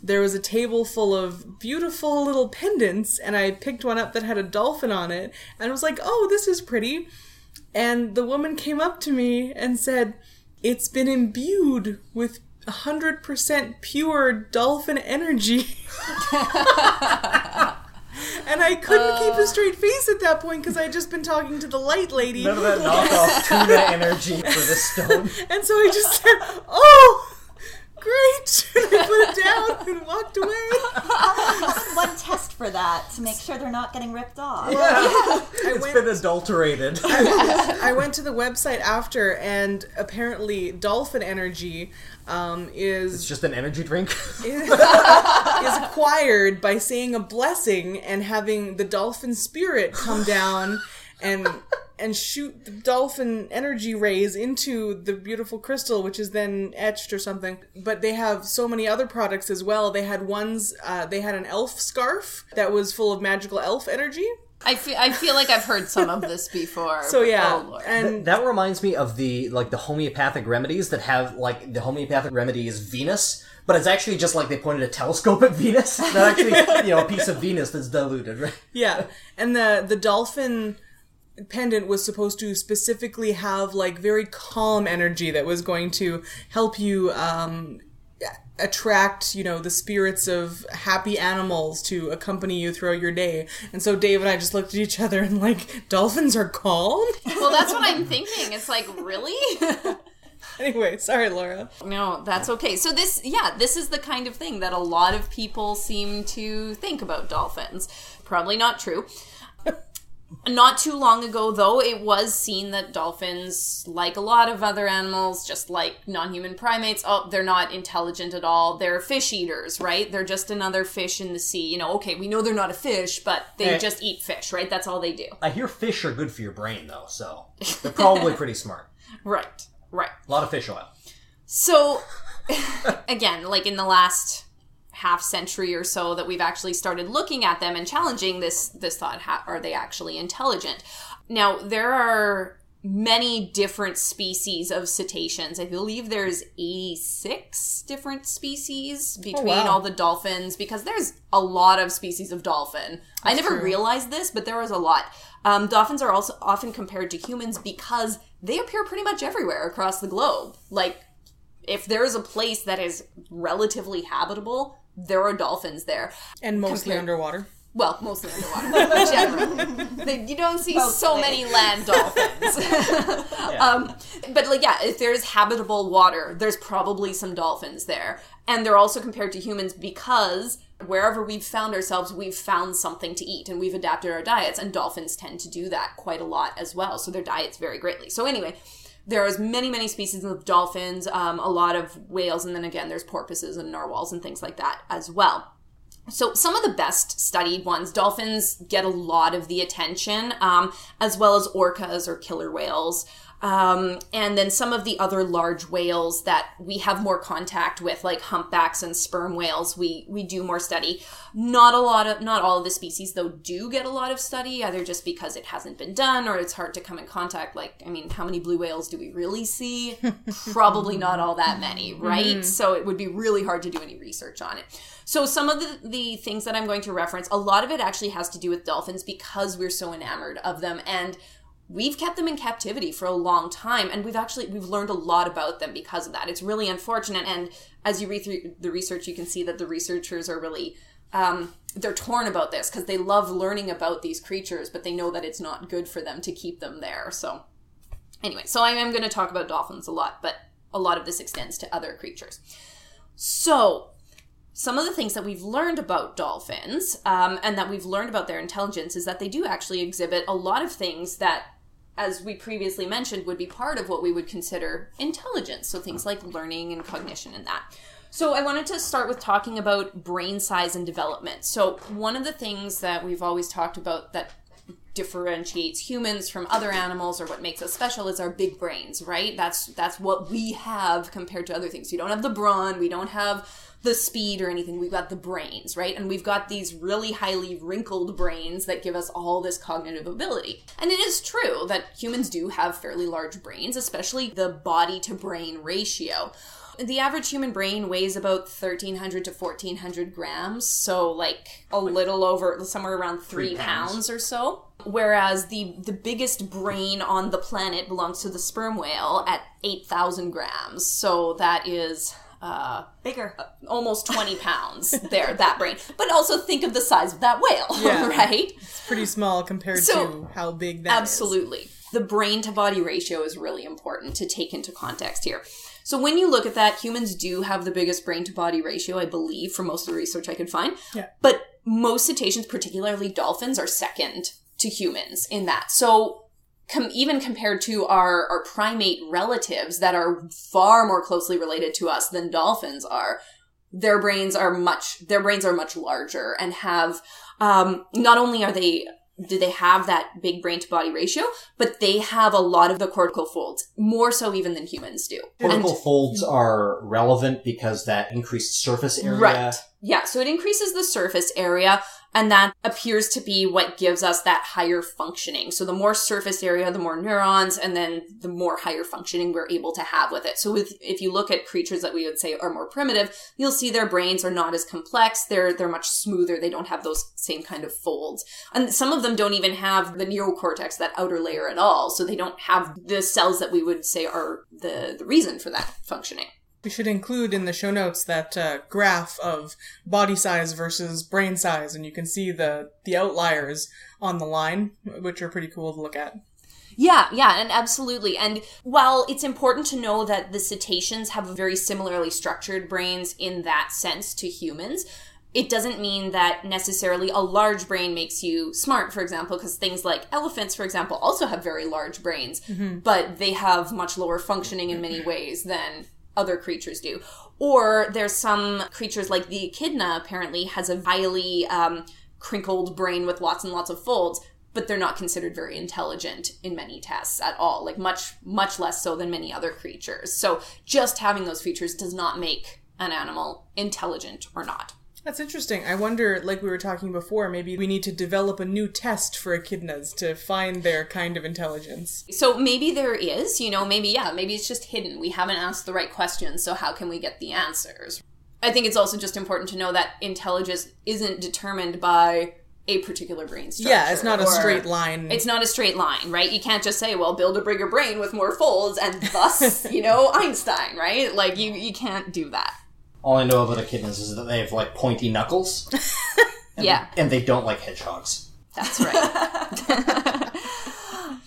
there was a table full of beautiful little pendants. And I picked one up that had a dolphin on it. And was like, oh, this is pretty. And the woman came up to me and said, It's been imbued with 100% pure dolphin energy. *laughs* and I couldn't keep a uh. straight face at that point because I had just been talking to the light lady. None of that knockoff tuna energy for this stone. *laughs* And so I just said, Oh, great. And I put it down and walked away. *laughs* One test for that to make sure they're not getting ripped off. Yeah. I It's went, been adulterated. *laughs* I went to the website after, and apparently, dolphin energy um, is It's just an energy drink. *laughs* is acquired by saying a blessing and having the dolphin spirit come down and and shoot the dolphin energy rays into the beautiful crystal, which is then etched or something. But they have so many other products as well. They had ones, uh, they had an elf scarf that was full of magical elf energy. I feel I feel like I've heard some of this before. So yeah, Oh, Lord. and That reminds me of the like the homeopathic remedies that have like the homeopathic remedy is Venus, but it's actually just like they pointed a telescope at Venus. *laughs* Not actually, you know, a piece of Venus that's diluted, right? Yeah, and the the dolphin pendant was supposed to specifically have like very calm energy that was going to help you um attract you know the spirits of happy animals to accompany you throughout your day and so dave and i just looked at each other and like dolphins are calm *laughs* well, that's what I'm thinking. It's like really. *laughs* anyway sorry laura No, that's okay. So this, yeah, this is the kind of thing that a lot of people seem to think about dolphins. Probably not true. Not too long ago, though, it was seen that dolphins, like a lot of other animals, just like non human primates, oh, they're not intelligent at all. They're fish eaters, right? They're just another fish in the sea. You know, okay, we know they're not a fish, but they Eh. just eat fish, right? That's all they do. I hear fish are good for your brain though, so they're probably pretty smart. *laughs* Right, right. A lot of fish oil. So, *laughs* again, like in the last half century or so that we've actually started looking at them and challenging this this thought ha- are they actually intelligent? Now there are many different species of cetaceans. I believe there's 86 different species between wow. all the dolphins because there's a lot of species of dolphin. I never true. realized this but there was a lot. Um, dolphins are also often compared to humans because they appear pretty much everywhere across the globe. Like if there is a place that is relatively habitable, there are dolphins there. and mostly Compared- underwater Well, mostly underwater, in general. *laughs* They- you don't see so many land dolphins. *laughs* *laughs* um, but like, yeah, if there's habitable water, there's probably some dolphins there, and they're also compared to humans because wherever we've found ourselves, we've found something to eat, and we've adapted our diets, and dolphins tend to do that quite a lot as well. So their diets vary greatly. So anyway. There is many, many species of dolphins, um, a lot of whales, and then again, there's porpoises and narwhals and things like that as well. So some of the best studied ones, dolphins get a lot of the attention, um, as well as orcas or killer whales. Um, and then some of the other large whales that we have more contact with, like humpbacks and sperm whales, we we do more study. Not a lot of, not all of the species though do get a lot of study, either just because it hasn't been done or it's hard to come in contact. Like, I mean, how many blue whales do we really see? *laughs* Probably not all that many, right? So it would be really hard to do any research on it. So some of the, the things that I'm going to reference, a lot of it actually has to do with dolphins because we're so enamored of them and we've kept them in captivity for a long time and we've actually we've learned a lot about them because of that. It's really unfortunate and as you read through the research you can see that the researchers are really um, they're torn about this because they love learning about these creatures but they know that it's not good for them to keep them there. So anyway, so I am going to talk about dolphins a lot, but a lot of this extends to other creatures. So, some of the things that we've learned about dolphins um, and that we've learned about their intelligence is that they do actually exhibit a lot of things that as we previously mentioned would be part of what we would consider intelligence. So things like learning and cognition and that. So i wanted to start with talking about brain size and development. So one of the things that we've always talked about that differentiates humans from other animals or what makes us special is our big brains right? That's that's what we have compared to other things. We don't have the brawn. We don't have the speed or anything. We've got the brains right? And we've got these really highly wrinkled brains that give us all this cognitive ability. And it is true that humans do have fairly large brains especially the body to brain ratio. The average human brain weighs about 1300 to 1400 grams so like a little over somewhere around three, Three pounds. pounds or so. Whereas the the biggest brain on the planet belongs to the sperm whale at 8000 grams. So that is uh, Bigger. almost 20 pounds there that brain but also think of the size of that whale *laughs* Yeah. right it's pretty small compared So- to how big that is. Absolutely. The brain to body ratio is really important to take into context here. So when you look at that, humans do have the biggest brain to body ratio, I believe, for most of the research I could find. Yeah. But most cetaceans, particularly dolphins, are second to humans in that. So com- even compared to our, our primate relatives that are far more closely related to us than dolphins are, their brains are much their brains are much larger and have um, not only are they do they have that big brain to body ratio, but they have a lot of the cortical folds, more so even than humans do. Cortical folds are relevant because that increased surface area. Right. Yeah, so it increases the surface area, and that appears to be what gives us that higher functioning. So the more surface area, the more neurons, and then the more higher functioning we're able to have with it. So with, if you look at creatures that we would say are more primitive, you'll see their brains are not as complex. They're, they're much smoother. They don't have those same kind of folds. And some of them don't even have the neocortex, that outer layer at all. So they don't have the cells that we would say are the, the reason for that functioning. We should include in the show notes that uh, graph of body size versus brain size, and you can see the the outliers on the line, which are pretty cool to look at. Yeah, yeah, and absolutely. And while it's important to know that the cetaceans have very similarly structured brains in that sense to humans, it doesn't mean that necessarily a large brain makes you smart, for example, because things like elephants, for example, also have very large brains, but they have much lower functioning in many ways than other creatures do. Or there's some creatures like the echidna apparently has a vilely um, crinkled brain with lots and lots of folds, but they're not considered very intelligent in many tests at all, like much, much less so than many other creatures. So just having those features does not make an animal intelligent or not. That's interesting. I wonder, like we were talking before, maybe we need to develop a new test for echidnas to find their kind of intelligence. So maybe there is, you know, maybe, yeah, maybe it's just hidden. We haven't asked the right questions, so how can we get the answers? I think it's also just important to know that intelligence isn't determined by a particular brain structure. Yeah, it's not a straight line. It's not a straight line, right? You can't just say, well, build a bigger brain with more folds and thus, *laughs* you know, Einstein, right? Like, you, you can't do that. All I know about echidnas is that they have like pointy knuckles, *laughs* Yeah. and they don't like hedgehogs. That's right.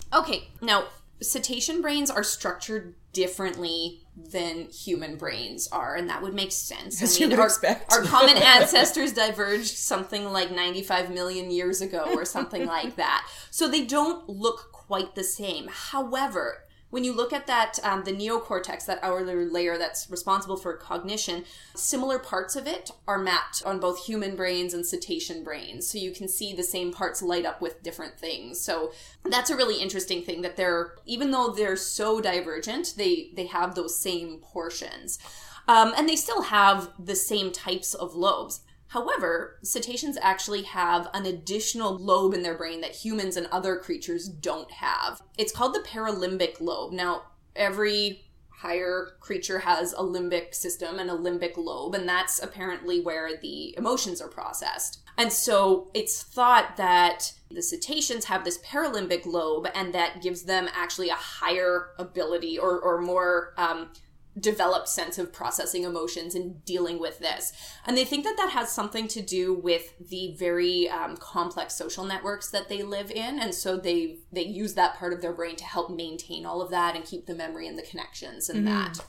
*laughs* okay, now cetacean brains are structured differently than human brains are, and that would make sense. As you would our, expect. our common *laughs* ancestors diverged something like 95 million years ago or something like that. So they don't look quite the same. However, when you look at that, um, the neocortex, that outer layer that's responsible for cognition, similar parts of it are mapped on both human brains and cetacean brains. So you can see the same parts light up with different things. So that's a really interesting thing that they're, even though they're so divergent, they, they have those same portions. Um, and they still have the same types of lobes. However, cetaceans actually have an additional lobe in their brain that humans and other creatures don't have. It's called the paralimbic lobe. Now, every higher creature has a limbic system and a limbic lobe, and that's apparently where the emotions are processed. And so it's thought that the cetaceans have this paralimbic lobe, and that gives them actually a higher ability or, or more um, developed sense of processing emotions and dealing with this. And they think that that has something to do with the very um, complex social networks that they live in, and so they they use that part of their brain to help maintain all of that and keep the memory and the connections and that.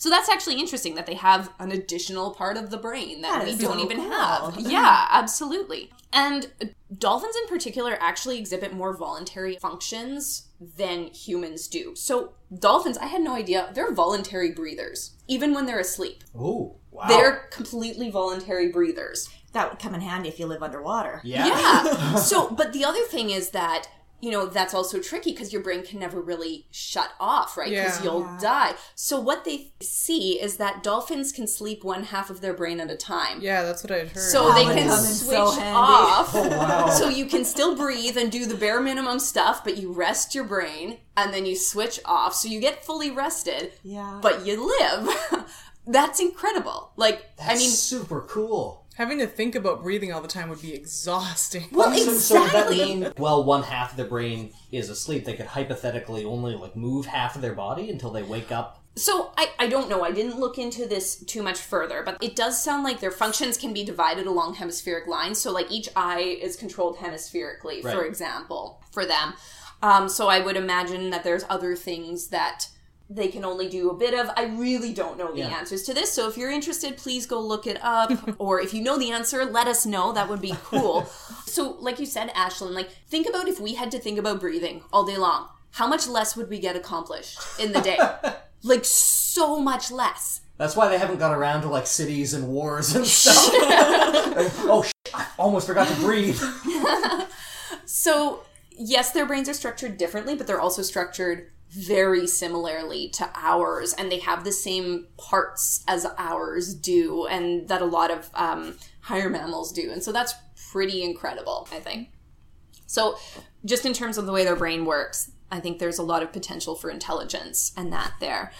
So that's actually interesting that they have an additional part of the brain that, That we don't so even cool. have. *laughs* Yeah, absolutely. And dolphins in particular actually exhibit more voluntary functions than humans do. So dolphins, I had no idea, they're voluntary breathers, even when they're asleep. Oh, wow. They're completely voluntary breathers. That would come in handy if you live underwater. yeah. Yeah. *laughs* so, but the other thing is that you know that's also tricky because your brain can never really shut off, right? Because Yeah. you'll die. So what they see is that dolphins can sleep one half of their brain at a time. yeah, that's what I'd heard. So That they can switch so off. Oh, wow. So you can still breathe and do the bare minimum stuff, but you rest your brain and then you switch off. So you get fully rested, Yeah. but you live. *laughs* That's incredible. Like, That's I mean, super cool. Having to think about breathing all the time would be exhausting. well, so, so does that exactly. mean, well, one half of their brain is asleep, they could hypothetically only like move half of their body until they wake up? So I, I don't know. I didn't look into this too much further, but it does sound like their functions can be divided along hemispheric lines. So like each eye is controlled hemispherically, for example, for them. Um, so I would imagine that there's other things that they can only do a bit of. I really don't know the Yeah. answers to this. So if you're interested, please go look it up. *laughs* or if you know the answer, let us know. That would be cool. *laughs* so like you said, Ashlyn, like think about if we had to think about breathing all day long. How much less would we get accomplished in the day? *laughs* like so much less. That's why they haven't got around to like cities and wars and stuff. oh, sh- I almost forgot to breathe. So, yes, their brains are structured differently, but they're also structured very similarly to ours, and they have the same parts as ours do, and that a lot of um, higher mammals do. And so that's pretty incredible, I think. So, just in terms of the way their brain works, I think there's a lot of potential for intelligence and that there.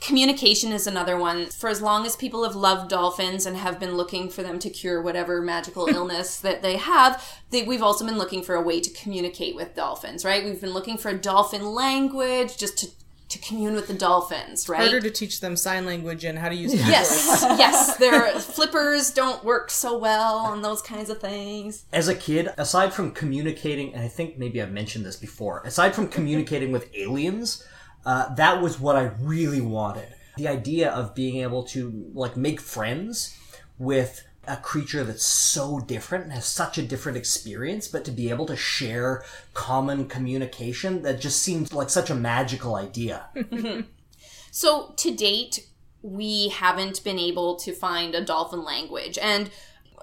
Communication is another one. For as long as people have loved dolphins and have been looking for them to cure whatever magical *laughs* illness that they have, they, we've also been looking for a way to communicate with dolphins, right? We've been looking for a dolphin language just to, to commune with the dolphins, right? Harder to teach them sign language and how to use Yes, yes. Their flippers don't work so well and those kinds of things. As a kid, aside from communicating, and I think maybe I've mentioned this before, aside from communicating with aliens, uh, that was what I really wanted. The idea of being able to like make friends with a creature that's so different and has such a different experience, but to be able to share common communication that just seems like such a magical idea. *laughs* So to date, we haven't been able to find a dolphin language. And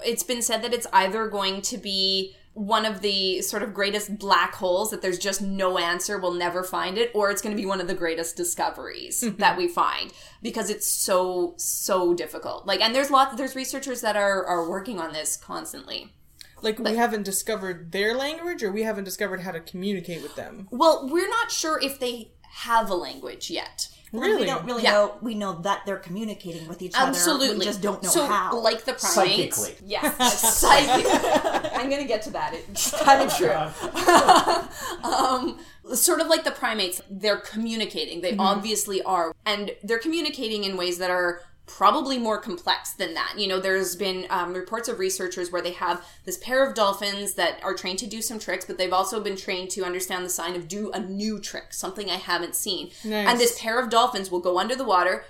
it's been said that it's either going to be one of the sort of greatest black holes that there's just no answer, we'll never find it, or it's going to be one of the greatest discoveries mm-hmm. that we find because it's so, so difficult. Like, and there's lots, there's researchers that are, are working on this constantly. Like we haven't discovered their language, or we haven't discovered how to communicate with them. Well, we're not sure if they have a language yet. Really? We don't really Yeah. know. We know that they're communicating with each other. Absolutely. Just don't know so, how. like the primates. Psychically. Yes, *laughs* psychic. I'm gonna get to that. It's kind of true. *laughs* um, sort of like the primates, they're communicating. They obviously are, and they're communicating in ways that are probably more complex than that. You know, there's been um, reports of researchers where they have this pair of dolphins that are trained to do some tricks, but they've also been trained to understand the sign of do a new trick, something I haven't seen. Nice. And this pair of dolphins will go under the water,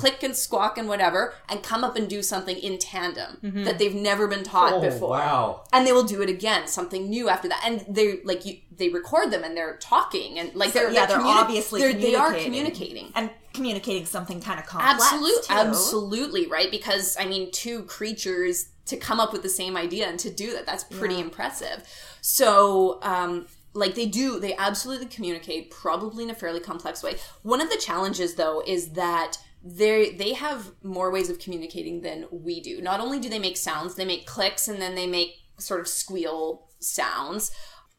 click and squawk and whatever, and come up and do something in tandem that they've never been taught Oh, before. wow. And they will do it again, something new after that. And they like you, they record them and they're talking and like they're yeah, they're communi- obviously they're, they are communicating. communicating. and communicating something kind of complex. Absolutely, too. absolutely, right? Because I mean, two creatures to come up with the same idea and to do that—that's pretty impressive. So, um, like they do, they absolutely communicate, probably in a fairly complex way. One of the challenges, though, is that they they have more ways of communicating than we do. Not only do they make sounds, they make clicks, and then they make sort of squeal sounds,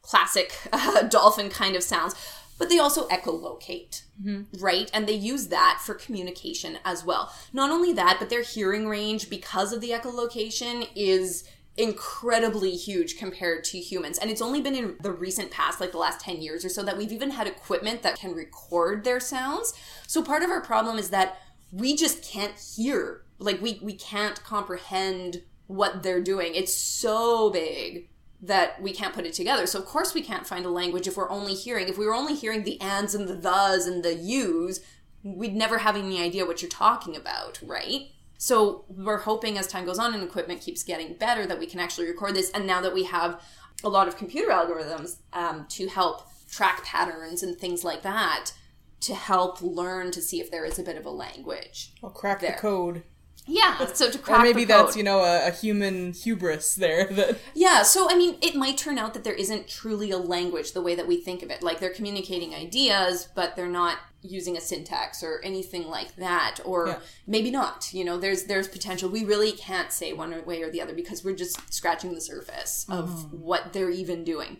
classic *laughs* uh, dolphin kind of sounds. But they also echolocate right? And they use that for communication as well. Not only that, but their hearing range, because of the echolocation, is incredibly huge compared to humans. And it's only been in the recent past, like the last 10 years or so, that we've even had equipment that can record their sounds. So part of our problem is that we just can't hear. Like we we can't comprehend what they're doing. It's so big that we can't put it together. So of course we can't find a language if we're only hearing. If we were only hearing the ands and the thes and the yous, we'd never have any idea what you're talking about, right? So we're hoping as time goes on and equipment keeps getting better that we can actually record this. And now that we have a lot of computer algorithms um, to help track patterns and things like that, to help learn to see if there is a bit of a language. I'll crack There. the code. Yeah, so to *laughs* crack Or maybe that's, you know, a, a human hubris there *laughs* that Yeah, so I mean, it might turn out that there isn't truly a language the way that we think of it. Like they're communicating ideas, but they're not using a syntax or anything like that, or Yeah. maybe not. You know, there's there's potential. We really can't say one way or the other because we're just scratching the surface of mm. what they're even doing.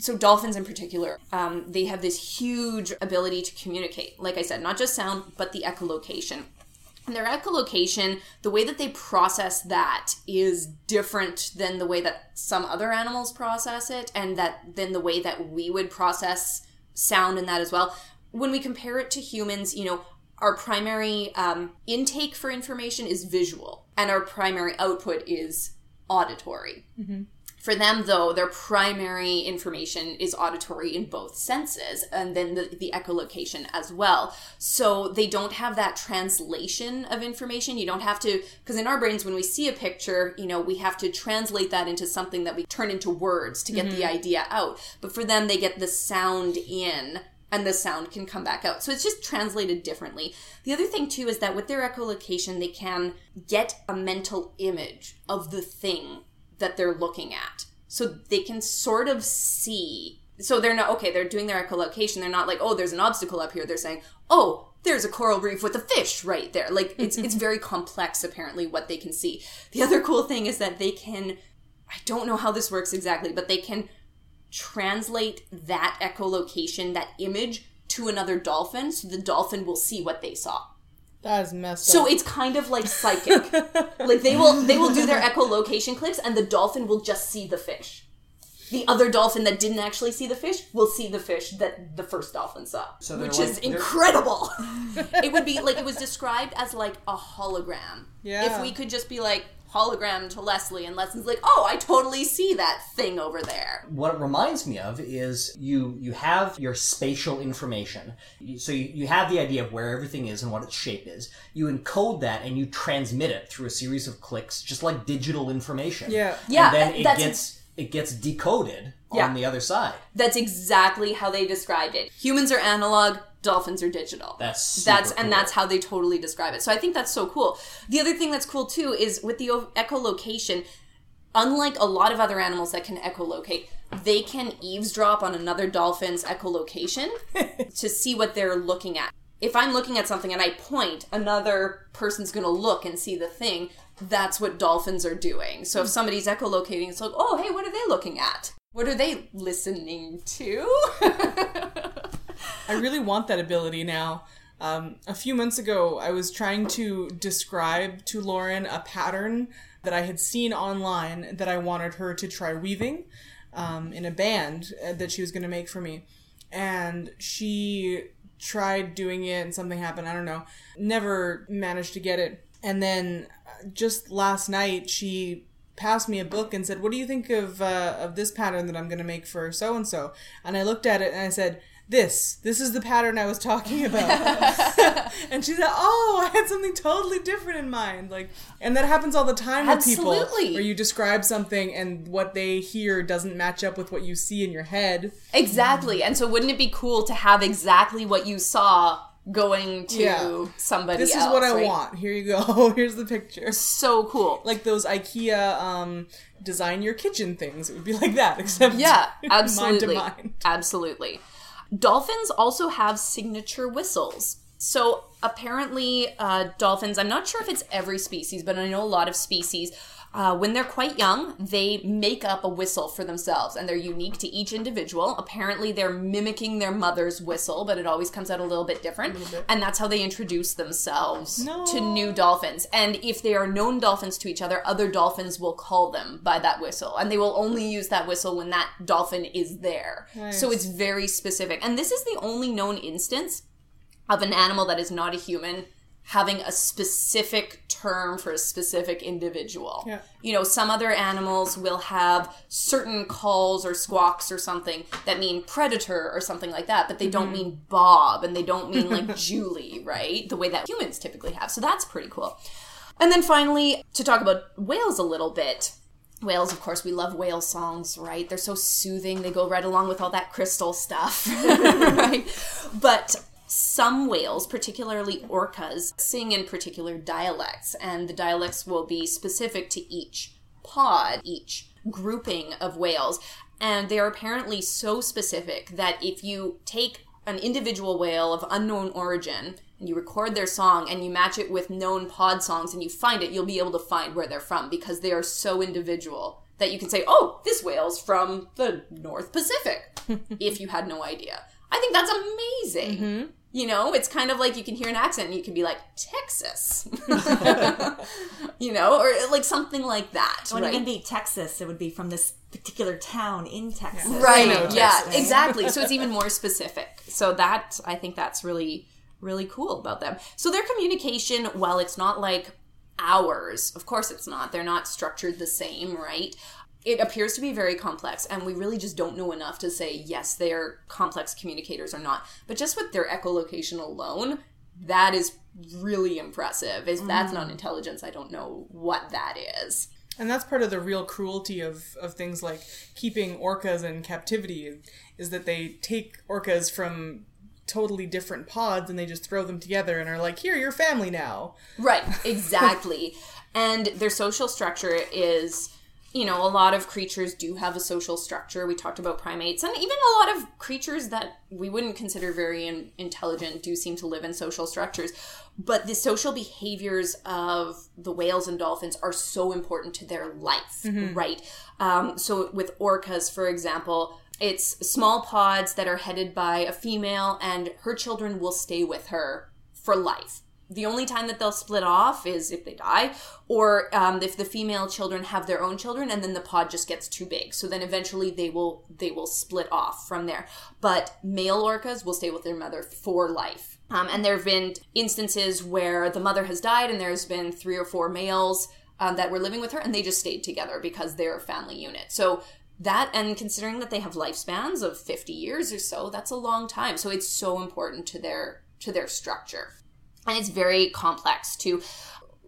So dolphins in particular, um, they have this huge ability to communicate. Like I said, not just sound, but the echolocation. And their echolocation, the way that they process that is different than the way that some other animals process it, and that than the way that we would process sound in that as well. When we compare it to humans, you know, our primary um, intake for information is visual, and our primary output is auditory. For them, though, their primary information is auditory in both senses, and then the, the echolocation as well. So they don't have that translation of information. You don't have to, because in our brains, when we see a picture, you know, we have to translate that into something that we turn into words to get the mm-hmm. idea out. But for them, they get the sound in and the sound can come back out. So it's just translated differently. The other thing too is that with their echolocation, they can get a mental image of the thing that they're looking at. so they can sort of see. So they're not okay. They're doing their echolocation. They're not like, oh, there's an obstacle up here. They're saying, oh, there's a coral reef with a fish right there. Like it's it's *laughs* very complex apparently what they can see. The other cool thing is that they can. I don't know how this works exactly, but they can translate that echolocation, that image, to another dolphin, so the dolphin will see what they saw. That is messed So up. it's kind of like psychic. *laughs* like they will they will do their echolocation clips and the dolphin will just see the fish. The other dolphin that didn't actually see the fish will see the fish that the first dolphin saw. So which like- is incredible. *laughs* it would be like it was described as like a hologram. Yeah. If we could just be like hologram to Leslie and Leslie's like, "Oh, I totally see that thing over there." what it reminds me of is you you have your spatial information so you, you have the idea of where everything is and what its shape is you encode that and you transmit it through a series of clicks just like digital information Yeah. Yeah, and then it gets it gets decoded Yeah. on the other side That's exactly how they described it. Humans are analog, dolphins are digital. That's that's and that's how they totally describe it. So I think that's so cool. The other thing that's cool too is with the echolocation, unlike a lot of other animals that can echolocate, they can eavesdrop on another dolphin's echolocation *laughs* to see what they're looking at. If I'm looking at something and I point, another person's going to look and see the thing. That's what dolphins are doing. So if hmm. somebody's echolocating, it's like, oh, hey, what are they looking at? What are they listening to? *laughs* I really want that ability now. Um, a few months ago, I was trying to describe to Lauren a pattern that I had seen online that I wanted her to try weaving um, in a band uh, that she was going to make for me. And she tried doing it and something happened. I don't know. Never managed to get it. And then uh, just last night, she passed me a book and said, "What do you think of uh, of this pattern that I'm going to make for so and so?" And I looked at it and I said, "This, this is the pattern I was talking about." *laughs* *laughs* and she said, "Oh, I had something totally different in mind." Like, and that happens all the time with people, where you describe something and what they hear doesn't match up with what you see in your head. exactly. And so wouldn't it be cool to have exactly what you saw going to Yeah. somebody This else? is what I right? want. Here you go. *laughs* Here's the picture. So cool. Like those IKEA um, design your kitchen things. It would be like that, except Yeah, mind absolutely. to mind. Absolutely. Dolphins also have signature whistles. So apparently, uh, dolphins, I'm not sure if it's every species, but I know a lot of species, uh, when they're quite young, they make up a whistle for themselves and they're unique to each individual. Apparently, they're mimicking their mother's whistle, but it always comes out a little bit different. And that's how they introduce themselves to new dolphins. And if they are known dolphins to each other, other dolphins will call them by that whistle. And they will only use that whistle when that dolphin is there. So it's very specific. And this is the only known instance of an animal that is not a human having a specific term for a specific individual. Yeah. You know, some other animals will have certain calls or squawks or something that mean predator or something like that, but they don't mm-hmm. mean Bob and they don't mean like *laughs* Julie, right? The way that humans typically have. So that's pretty cool. And then finally, to talk about whales a little bit. Whales, of course, we love whale songs, right? They're so soothing. They go right along with all that crystal stuff, *laughs* right? But some whales, particularly orcas, sing in particular dialects, and the dialects will be specific to each pod, each grouping of whales. And they are apparently so specific that if you take an individual whale of unknown origin and you record their song and you match it with known pod songs and you find it, you'll be able to find where they're from because they are so individual that you can say, oh, this whale's from the North Pacific *laughs* if you had no idea. I think that's amazing. Mm-hmm. You know, it's kind of like you can hear an accent and you can be like, Texas. *laughs* you know, or like something like that. When right? it would be Texas, it would be from this particular town in Texas. right know yeah Texas. exactly so it's even more specific so that i think that's really really cool about them so their communication while it's not like ours of course it's not they're not structured the same right it appears to be very complex and we really just don't know enough to say yes they are complex communicators or not but just with their echolocation alone that is really impressive if that's not mm. intelligence i don't know what that is And that's part of the real cruelty of, of things like keeping orcas in captivity is that they take orcas from totally different pods and they just throw them together and are like, here, you're family now. Right, *laughs* exactly. and their social structure is you know, a lot of creatures do have a social structure. We talked about primates, and even a lot of creatures that we wouldn't consider very in- intelligent do seem to live in social structures. But the social behaviors of the whales and dolphins are so important to their life, right? Um, so, with orcas, for example, it's small pods that are headed by a female, and her children will stay with her for life the only time that they'll split off is if they die or um, if the female children have their own children and then the pod just gets too big. So then eventually they will they will split off from there. But male orcas will stay with their mother for life. Um, and there have been instances where the mother has died and there's been three or four males um, that were living with her and they just stayed together because they're a family unit. So that and considering that they have lifespans of 50 years or so that's a long time. So it's so important to their to their structure and it's very complex too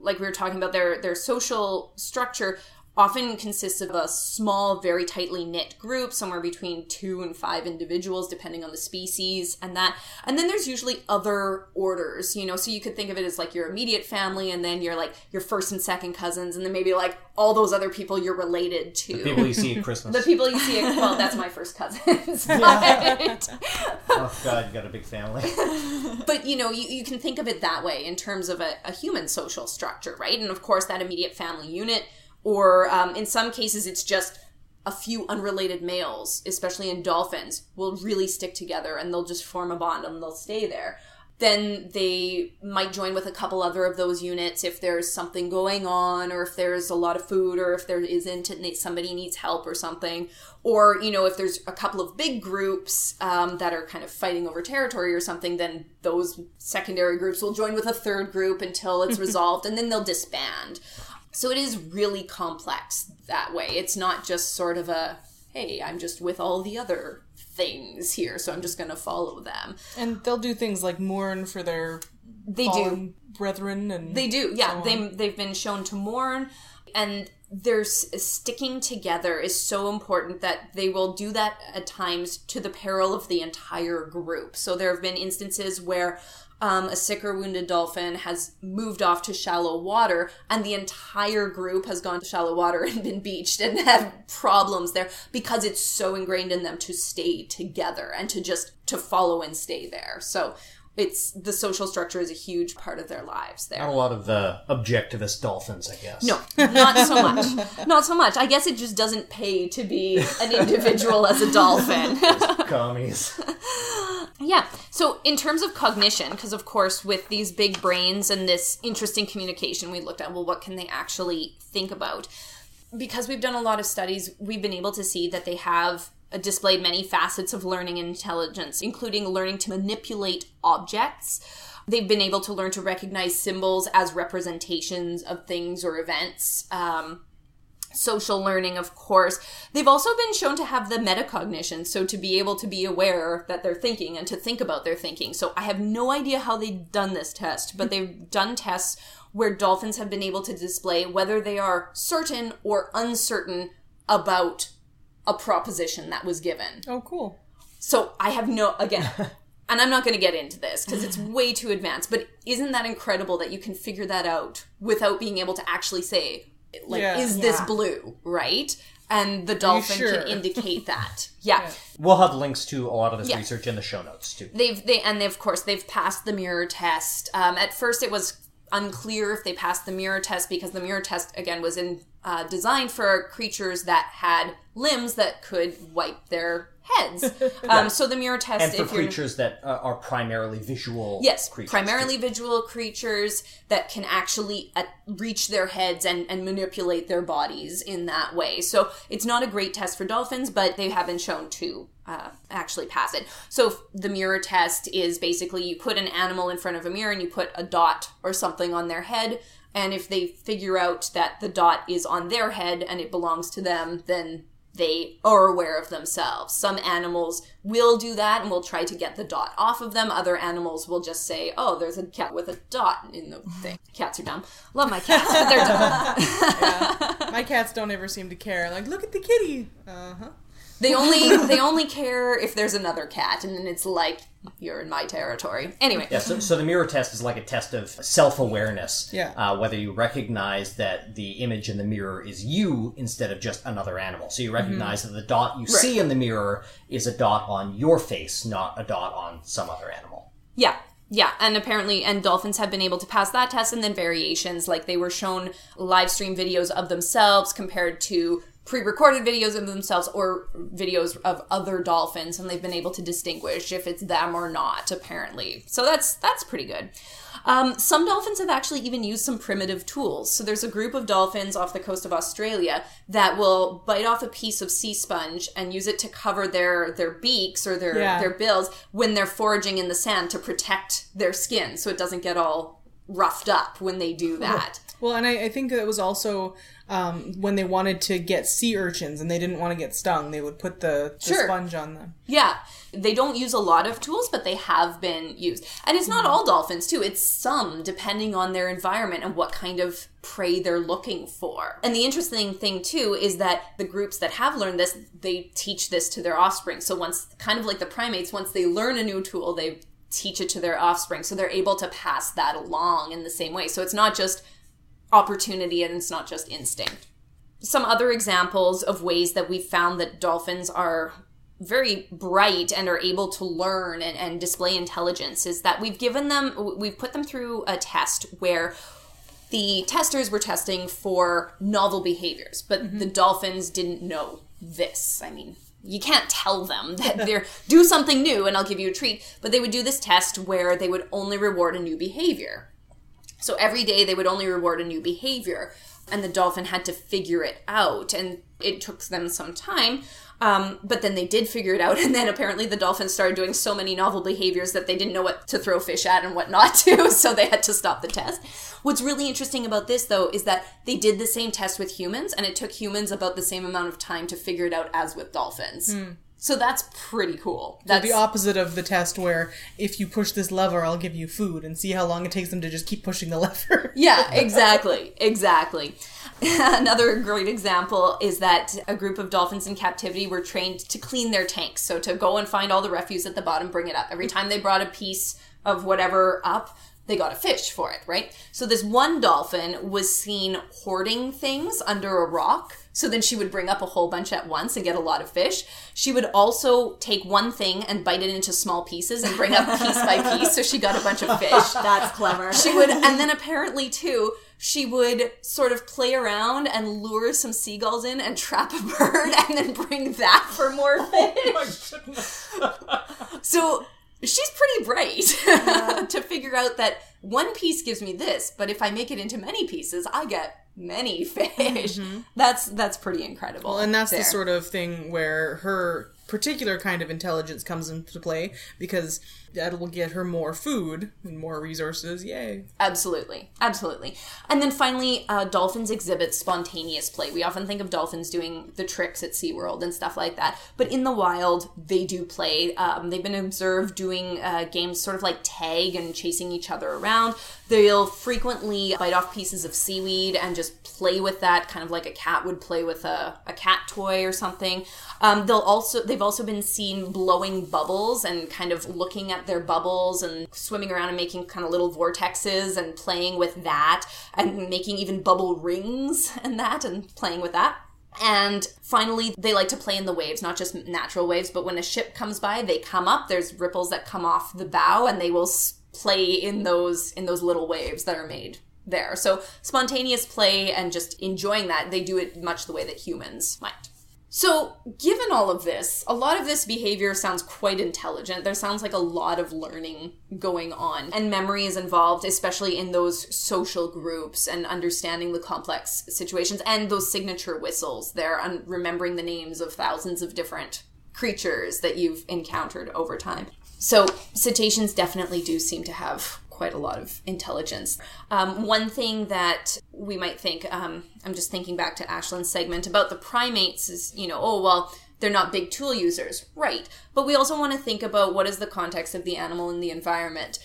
like we were talking about their their social structure often consists of a small very tightly knit group somewhere between two and five individuals depending on the species and that and then there's usually other orders you know so you could think of it as like your immediate family and then you're like your first and second cousins and then maybe like all those other people you're related to The People you see at Christmas. *laughs* the people you see at, well that's my first cousins but- *laughs* oh God, you got a big family. *laughs* but you know you, you can think of it that way in terms of a, a human social structure right and of course that immediate family unit or um, in some cases it's just a few unrelated males especially in dolphins will really stick together and they'll just form a bond and they'll stay there. Then they might join with a couple other of those units if there's something going on or if there's a lot of food or if there isn't and somebody needs help or something. Or you know if there's a couple of big groups um, that are kind of fighting over territory or something then those secondary groups will join with a third group until it's *laughs* resolved and then they'll disband so it is really complex that way it's not just sort of a hey i'm just with all the other things here so i'm just going to follow them And they'll do things like mourn for their they do fallen brethren and They do, yeah. so they they've been shown to mourn, and their sticking together is so important that they will do that at times to the peril of the entire group. So there have been instances where. Um, a sick or wounded dolphin has moved off to shallow water, and the entire group has gone to shallow water *laughs* and been beached and have problems there because it's so ingrained in them to stay together and to just to follow and stay there. So it's the social structure is a huge part of their lives there. Not a lot of uh, objectivist dolphins, I guess. No, not so much. Not so much. I guess it just doesn't pay to be an individual as a dolphin. *laughs* commies. *laughs* yeah. So, in terms of cognition, because of course, with these big brains and this interesting communication, we looked at, well, what can they actually think about? Because we've done a lot of studies, we've been able to see that they have displayed many facets of learning and intelligence, including learning to manipulate objects. They've been able to learn to recognize symbols as representations of things or events. Um, social learning, of course. They've also been shown to have the metacognition, so to be able to be aware that they're thinking and to think about their thinking. So I have no idea how they've done this test, but they've done tests where dolphins have been able to display whether they are certain or uncertain about a proposition that was given. Oh, cool. So I have no, again, *laughs* and I'm not going to get into this because it's way too advanced, but isn't that incredible that you can figure that out without being able to actually say, like, Yeah. is this blue, right? And the dolphin sure? can indicate *laughs* that. Yeah. We'll have links to a lot of this Yeah. research in the show notes too. They've, they, and they, of course, they've passed the mirror test. Um, at first, it was unclear if they passed the mirror test because the mirror test, again, was in, uh, designed for creatures that had limbs that could wipe their heads. *laughs* Um, so the mirror test, And for creatures that uh, are primarily visual Yes, creatures. primarily visual creatures that can actually uh, reach their heads and, and manipulate their bodies in that way. So it's not a great test for dolphins, but they have been shown to uh, actually pass it. So the mirror test is basically you put an animal in front of a mirror and you put a dot or something on their head. And if they figure out that the dot is on their head and it belongs to them, then they are aware of themselves. Some animals will do that and will try to get the dot off of them. Other animals will just say, "Oh, there's a cat with a dot in the thing." *laughs* Cats are dumb. Love my cats, but they're dumb. *laughs* *laughs* My cats don't ever seem to care. Like, look at the kitty. Uh huh. They *laughs* only they only care if there's another cat, and then it's like you're in my territory. Anyway, Yeah, so, so the mirror test is like a test of self awareness. Yeah. Uh, whether you recognize that the image in the mirror is you instead of just another animal. So you recognize that the dot you see in the mirror is a dot on your face, not a dot on some other animal. Yeah. Yeah, and apparently, and dolphins have been able to pass that test, and then variations, like they were shown live stream videos of themselves compared to pre-recorded videos of themselves or videos of other dolphins, and they've been able to distinguish if it's them or not. Apparently, so that's that's pretty good. Um, some dolphins have actually even used some primitive tools. So there's a group of dolphins off the coast of Australia that will bite off a piece of sea sponge and use it to cover their their beaks or their Yeah. their bills when they're foraging in the sand to protect their skin so it doesn't get all roughed up when they do that. Well, and I, I think that was also um, when they wanted to get sea urchins and they didn't want to get stung, they would put the, the Sure. sponge on them. Yeah, they don't use a lot of tools, but they have been used. And it's not all dolphins, too. It's some, depending on their environment and what kind of prey they're looking for. And the interesting thing, too, is that the groups that have learned this, they teach this to their offspring. So once, kind of like the primates, once they learn a new tool, they teach it to their offspring. So they're able to pass that along in the same way. So it's not just opportunity and it's not just instinct. Some other examples of ways that we've found that dolphins are very bright and are able to learn and, and display intelligence is that we've given them we've put them through a test where the testers were testing for novel behaviors but mm-hmm. the dolphins didn't know this. I mean you can't tell them *laughs* that they're do something new and i'll give you a treat but they would do this test where they would only reward a new behavior so every day they would only reward a new behavior, and the dolphin had to figure it out, and it took them some time. Um, but then they did figure it out, *laughs* and then apparently the dolphins started doing so many novel behaviors that they didn't know what to throw fish at and what not *laughs* to, so they had to stop the test. What's really interesting about this, though, is that they did the same test with humans, and it took humans about the same amount of time to figure it out as with dolphins. So that's pretty cool. That's the opposite of the test where if you push this lever, I'll give you food, and see how long it takes them to just keep pushing the *laughs* lever. Yeah, exactly. Exactly. *laughs* Another great example is that a group of dolphins in captivity were trained to clean their tanks. So to go and find all the refuse at the bottom, bring it up. Every time they brought a piece of whatever up, they got a fish for it, right? So this one dolphin was seen hoarding things under a rock. So then she would bring up a whole bunch at once and get a lot of fish. She would also take one thing and bite it into small pieces and bring up piece by *laughs* piece. So she got a bunch of fish *laughs* That's clever. she would and then apparently too she would sort of play around and lure some seagulls in and trap a bird *laughs* and then bring that for more oh fish so she's pretty bright to figure out that one piece gives me this but if i make it into many pieces i get many *laughs* fish. Mm-hmm. That's that's pretty incredible Well, and that's the sort of thing where her particular kind of intelligence comes into play because that will get her more food and more resources. Yay. Absolutely, absolutely. And then finally, uh, dolphins exhibit spontaneous play. We often think of dolphins doing the tricks at SeaWorld and stuff like that, but in the wild, they do play. Um, they've been observed doing uh, games sort of like tag and chasing each other around. They'll frequently bite off pieces of seaweed and just play with that, kind of like a cat would play with a, a cat toy or something. Um, they'll also they've also been seen blowing bubbles and kind of looking at their bubbles and swimming around and making kind of little vortexes and playing with that and making even bubble rings *laughs* and that and playing with that. And finally, they like to play in the waves, not just natural waves, but when a ship comes by, they come up. There's ripples that come off the bow, and they will play in those in those little waves that are made there. So spontaneous play and just enjoying that, they do it much the way that humans might. So, given all of this, a lot of this behavior sounds quite intelligent. There sounds like a lot of learning going on, and memory is involved, especially in those social groups and understanding the complex situations and those signature whistles. They're remembering the names of thousands of different creatures that you've encountered over time. So, cetaceans definitely do seem to have quite a lot of intelligence. Um, one thing that we might think, um, I'm just thinking back to Ashland's segment about the primates is, you know, oh, well, they're not big tool users. Right. But we also want to think about what is the context of the animal and the environment.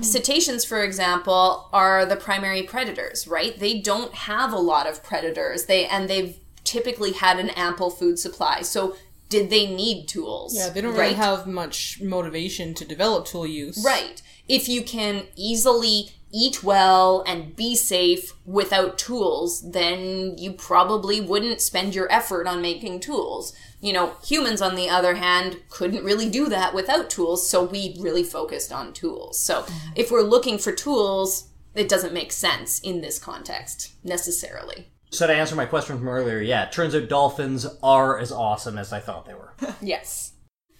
Cetaceans, for example, are the primary predators, right? They don't have a lot of predators. They and they've typically had an ample food supply. So did they need tools? Yeah, they don't really have much motivation to develop tool use. Right. If you can easily eat well and be safe without tools, then you probably wouldn't spend your effort on making tools. You know, humans, on the other hand, couldn't really do that without tools, so we really focused on tools. So if we're looking for tools, it doesn't make sense in this context necessarily. So to answer my question from earlier, yeah, it turns out dolphins are as awesome as I thought they were. *laughs* Yes.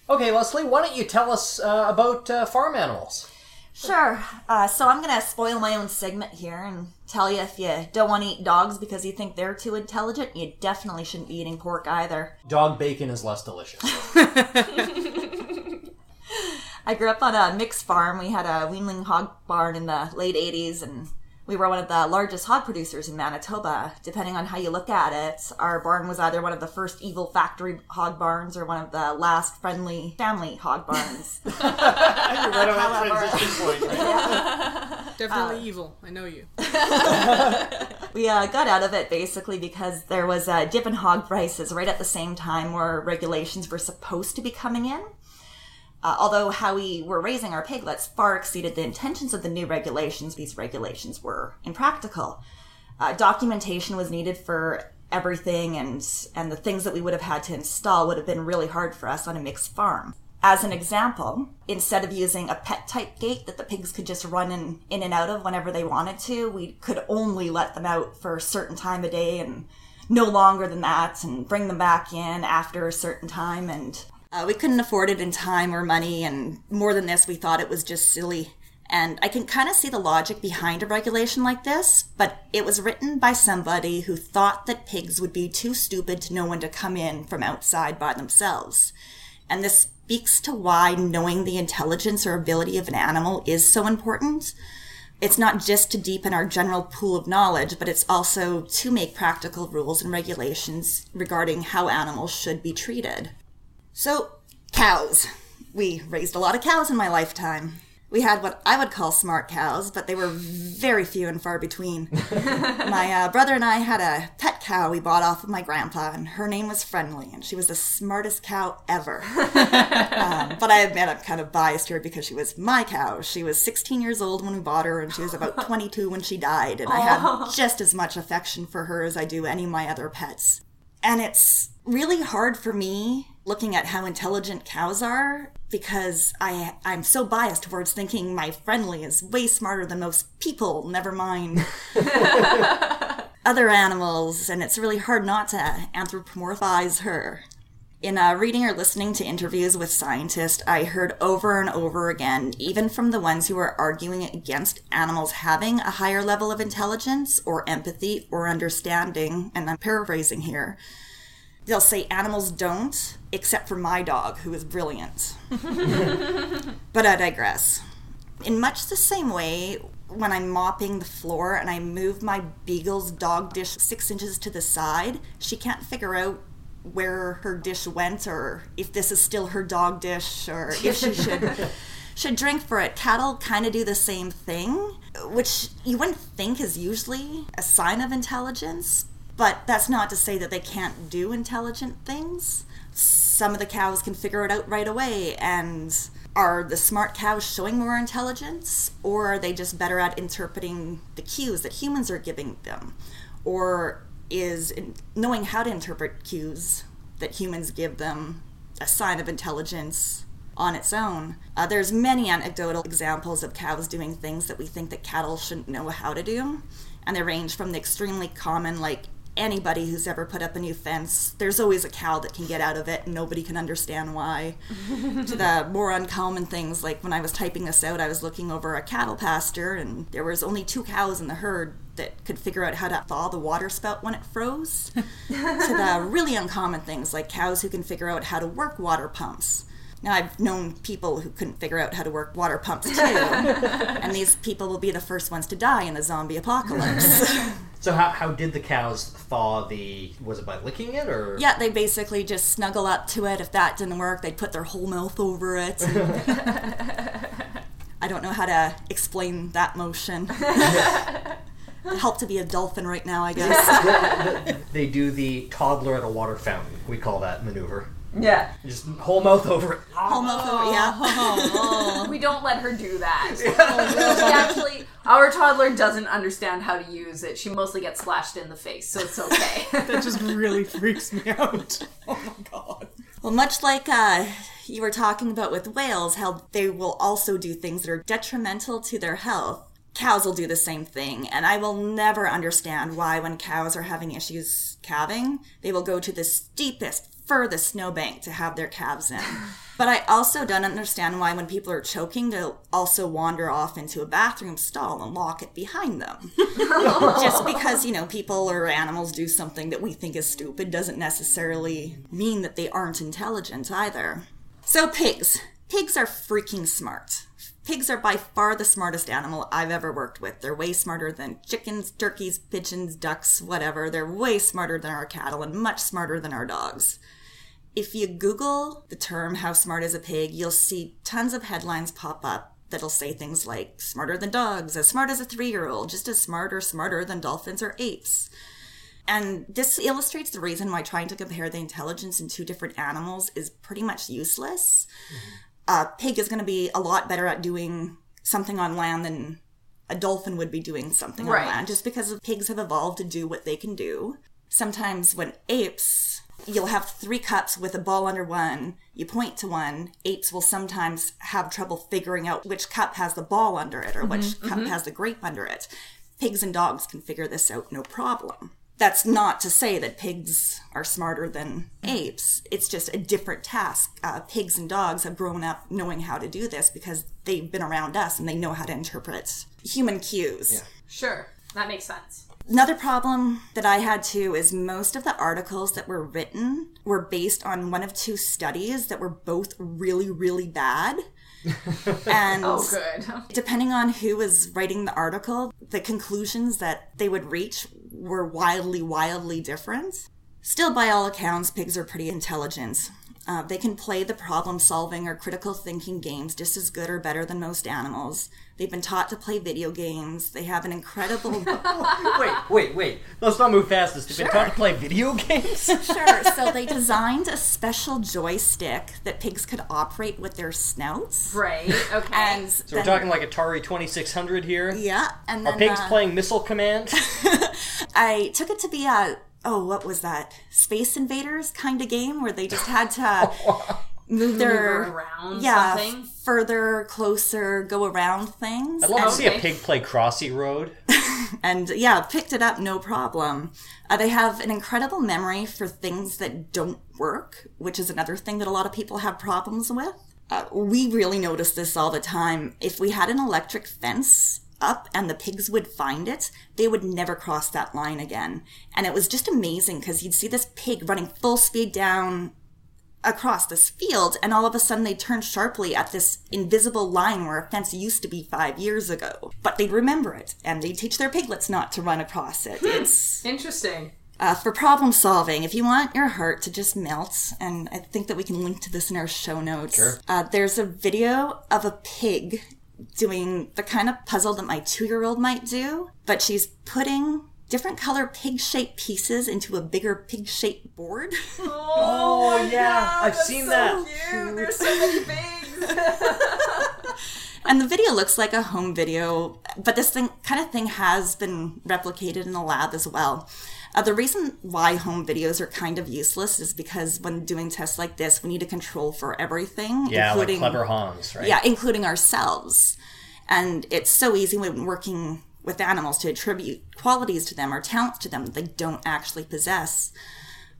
okay, Leslie, why don't you tell us uh, about uh, farm animals? Sure. Uh, so I'm gonna spoil my own segment here and tell you if you don't want to eat dogs because you think they're too intelligent, you definitely shouldn't be eating pork either. Dog bacon is less delicious. *laughs* *laughs* I grew up on a mixed farm. We had a weanling hog barn in the late 80s, and we were one of the largest hog producers in Manitoba. Depending on how you look at it, our barn was either one of the first evil factory hog barns or one of the last friendly family hog barns. *laughs* right on that transition point. *laughs* Definitely evil. I know you. *laughs* we uh, got out of it basically because there was a dip in hog prices right at the same time where regulations were supposed to be coming in. Uh, although how we were raising our piglets far exceeded the intentions of the new regulations, these regulations were impractical. Uh, documentation was needed for everything, and and the things that we would have had to install would have been really hard for us on a mixed farm. As an example, instead of using a pet type gate that the pigs could just run in, in and out of whenever they wanted to, we could only let them out for a certain time of day and no longer than that, and bring them back in after a certain time. And uh, we couldn't afford it in time or money, and more than this, we thought it was just silly. And I can kind of see the logic behind a regulation like this, but it was written by somebody who thought that pigs would be too stupid to know when to come in from outside by themselves. And this speaks to why knowing the intelligence or ability of an animal is so important. It's not just to deepen our general pool of knowledge, but it's also to make practical rules and regulations regarding how animals should be treated. So, cows. We raised a lot of cows in my lifetime. We had what I would call smart cows, but they were very few and far between. *laughs* my uh, brother and I had a pet cow we bought off of my grandpa, and her name was Friendly, and she was the smartest cow ever. *laughs* um, but I admit I'm kind of biased here because she was my cow. She was 16 years old when we bought her, and she was about *laughs* 22 when she died, and I had just as much affection for her as I do any of my other pets. And it's really hard for me looking at how intelligent cows are because I I'm so biased towards thinking my friendly is way smarter than most people, never mind *laughs* other animals, and it's really hard not to anthropomorphize her. In uh, reading or listening to interviews with scientists, I heard over and over again, even from the ones who are arguing against animals having a higher level of intelligence or empathy or understanding, and I'm paraphrasing here, they'll say animals don't, except for my dog, who is brilliant. *laughs* but I digress. In much the same way, when I'm mopping the floor and I move my beagle's dog dish six inches to the side, she can't figure out where her dish went or if this is still her dog dish or if she should *laughs* should drink for it. Cattle kind of do the same thing, which you wouldn't think is usually a sign of intelligence, but that's not to say that they can't do intelligent things. Some of the cows can figure it out right away and are the smart cows showing more intelligence or are they just better at interpreting the cues that humans are giving them? Or is knowing how to interpret cues that humans give them a sign of intelligence on its own. Uh, there's many anecdotal examples of cows doing things that we think that cattle shouldn't know how to do, and they range from the extremely common, like anybody who's ever put up a new fence, there's always a cow that can get out of it and nobody can understand why, *laughs* to the more uncommon things like when I was typing this out, I was looking over a cattle pasture and there was only two cows in the herd that could figure out how to thaw the water spout when it froze, *laughs* to the really uncommon things like cows who can figure out how to work water pumps. Now, I've known people who couldn't figure out how to work water pumps too, *laughs* and these people will be the first ones to die in the zombie apocalypse. So how, how did the cows thaw the? Was it by licking it or? yeah, they basically just snuggle up to it. If that didn't work, they'd put their whole mouth over it. *laughs* I don't know how to explain that motion. *laughs* It'd help to be a dolphin right now, I *laughs* guess. They do the toddler at a water fountain. We call that maneuver. Yeah. Just whole mouth over it. *laughs* Home over, yeah. *laughs* We don't let her do that. *laughs* she actually, our toddler doesn't understand how to use it. She mostly gets slashed in the face, so it's okay. That just really freaks me out. Oh my god. Well, much like uh, you were talking about with whales, how they will also do things that are detrimental to their health. Cows will do the same thing, and I will never understand why, when cows are having issues calving, they will go to the steepest, furthest snowbank to have their calves in. *sighs* But I also don't understand why, when people are choking, they'll also wander off into a bathroom stall and lock it behind them. *laughs* Just because, you know, people or animals do something that we think is stupid doesn't necessarily mean that they aren't intelligent either. So, pigs. Pigs are freaking smart. Pigs are by far the smartest animal I've ever worked with. They're way smarter than chickens, turkeys, pigeons, ducks, whatever. They're way smarter than our cattle and much smarter than our dogs. If you Google the term how smart is a pig, you'll see tons of headlines pop up that'll say things like smarter than dogs, as smart as a three year old, just as smart or smarter than dolphins or apes. And this illustrates the reason why trying to compare the intelligence in two different animals is pretty much useless. Mm-hmm. A pig is going to be a lot better at doing something on land than a dolphin would be doing something Right. on land, just because pigs have evolved to do what they can do. Sometimes when apes, you'll have three cups with a ball under one, you point to one, apes will sometimes have trouble figuring out which cup has the ball under it or mm-hmm, which cup mm-hmm. has the grape under it. Pigs and dogs can figure this out no problem. That's not to say that pigs are smarter than apes. It's just a different task. Uh, pigs and dogs have grown up knowing how to do this because they've been around us and they know how to interpret human cues. Yeah. sure, that makes sense. Another problem that I had too is most of the articles that were written were based on one of two studies that were both really, really bad. *laughs* and Oh, good. *laughs* depending on who was writing the article, the conclusions that they would reach were wildly, wildly different. Still, by all accounts, pigs are pretty intelligent. Uh, they can play the problem solving or critical thinking games just as good or better than most animals. They've been taught to play video games. They have an incredible. *laughs* Wait, wait, wait. Let's not move past this. They've been taught to play video games? *laughs* Sure. So they designed a special joystick that pigs could operate with their snouts. Right, okay. And So we're talking like Atari 2600 here? yeah, and then Are pigs uh, playing Missile Command? *laughs* I took it to be a oh, what was that? Space Invaders kind of game where they just had to *laughs* move their around yeah something? further, closer, go around things. I'd love to see a pig play Crossy Road. *laughs* and yeah, picked it up no problem. Uh, they have an incredible memory for things that don't work, which is another thing that a lot of people have problems with. Uh, we really notice this all the time. If we had an electric fence up and the pigs would find it, they would never cross that line again. And it was just amazing because you'd see this pig running full speed down across this field, and all of a sudden they turn sharply at this invisible line where a fence used to be five years ago. But they'd remember it, and they'd teach their piglets not to run across it. It's Interesting. uh, for problem solving. If you want your heart to just melt, and I think that we can link to this in our show notes. Sure. Uh, there's a video of a pig doing the kind of puzzle that my two-year-old might do, but she's putting different color pig-shaped pieces into a bigger pig-shaped board. Oh, oh yeah. I've seen that. Cute. There's so many pigs. *laughs* And the video looks like a home video, but this thing kind of thing has been replicated in the lab as well. Uh, the reason why home videos are kind of useless is because when doing tests like this, we need to control for everything, Yeah, including like clever Hans, right? yeah, including ourselves. And it's so easy when working with animals to attribute qualities to them or talents to them that they don't actually possess.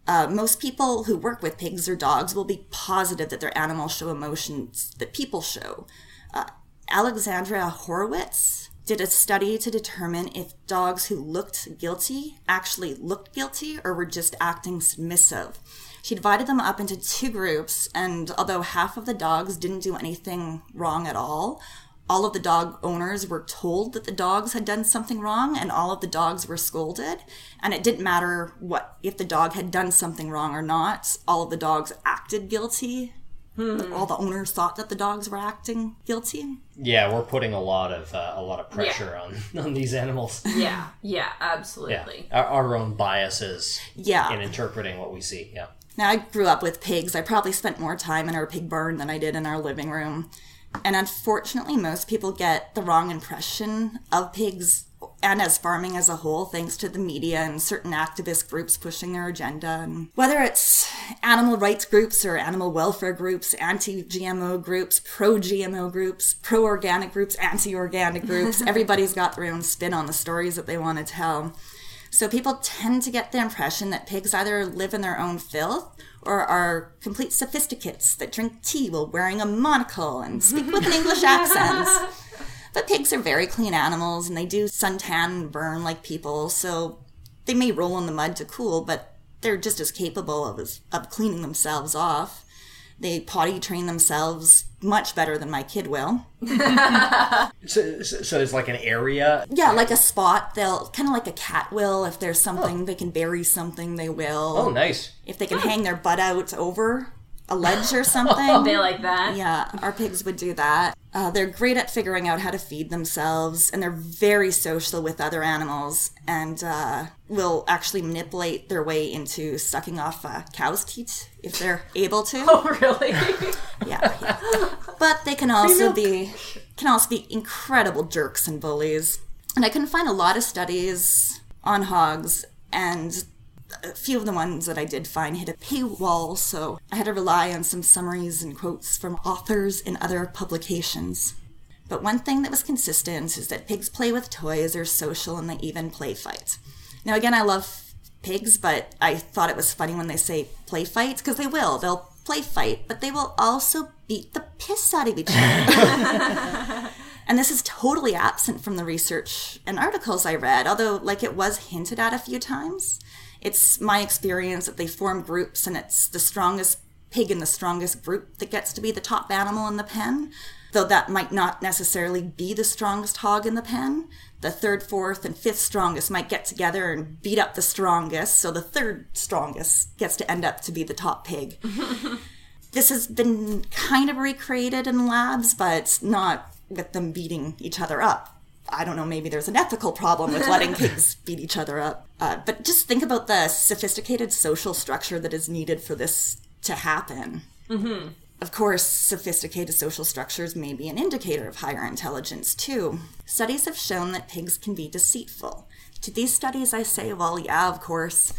Uh, most people who work with pigs or dogs will be positive that their animals show emotions that people show. Uh, Alexandra Horowitz did a study to determine if dogs who looked guilty actually looked guilty or were just acting submissive. She divided them up into two groups, and although half of the dogs didn't do anything wrong at all, all of the dog owners were told that the dogs had done something wrong, and all of the dogs were scolded. And it didn't matter what if the dog had done something wrong or not. All of the dogs acted guilty. All the owners thought that the dogs were acting guilty. Yeah, we're putting a lot of uh, a lot of pressure on *laughs* on these animals. Yeah, *laughs* yeah, Yeah, absolutely. our, our own biases Yeah. in interpreting what we see. Yeah, Now, I grew up with pigs. I probably spent more time in our pig barn than I did in our living room. And unfortunately, most people get the wrong impression of pigs and as farming as a whole, thanks to the media and certain activist groups pushing their agenda. And whether it's animal rights groups or animal welfare groups, anti GMO groups, pro GMO groups, pro organic groups, anti organic groups, *laughs* everybody's got their own spin on the stories that they want to tell. So people tend to get the impression that pigs either live in their own filth or are complete sophisticates that drink tea while wearing a monocle and speak with an English *laughs* accent. But pigs are very clean animals and they do suntan and burn like people, so they may roll in the mud to cool, but they're just as capable of, of cleaning themselves off. They potty train themselves much better than my kid will. *laughs* So, so, so there's like an area. Yeah, like a spot. They'll kind of like a cat will. If there's something oh. they can bury something, they will. Oh, nice. If they can hang their butt out over a ledge or *laughs* something. They like that. Yeah, our pigs would do that. Uh, they're great at figuring out how to feed themselves, and they're very social with other animals, and uh, will actually manipulate their way into sucking off uh, cow's teat if they're able to. *laughs* Oh, really? *laughs* Yeah, yeah. But they can also be can also be incredible jerks and bullies. And I couldn't find a lot of studies on hogs, and a few of the ones that I did find hit a paywall, so I had to rely on some summaries and quotes from authors in other publications. But one thing that was consistent is that pigs play with toys, are social, and they even play fight. Now, again, I love pigs, but I thought it was funny when they say play fights, because they will. They'll play fight, but they will also beat the piss out of each other. *laughs* *laughs* And this is totally absent from the research and articles I read, although, like, it was hinted at a few times. It's my experience that they form groups and it's the strongest pig in the strongest group that gets to be the top animal in the pen, though that might not necessarily be the strongest hog in the pen. The third, fourth, and fifth strongest might get together and beat up the strongest, so the third strongest gets to end up to be the top pig. *laughs* this has been kind of recreated in labs, but not with them beating each other up. I don't know, maybe there's an ethical problem with letting *laughs* pigs beat each other up. Uh, but just think about the sophisticated social structure that is needed for this to happen. Mm-hmm. Of course, sophisticated social structures may be an indicator of higher intelligence, too. Studies have shown that pigs can be deceitful. To these studies, I say, well, yeah, of course.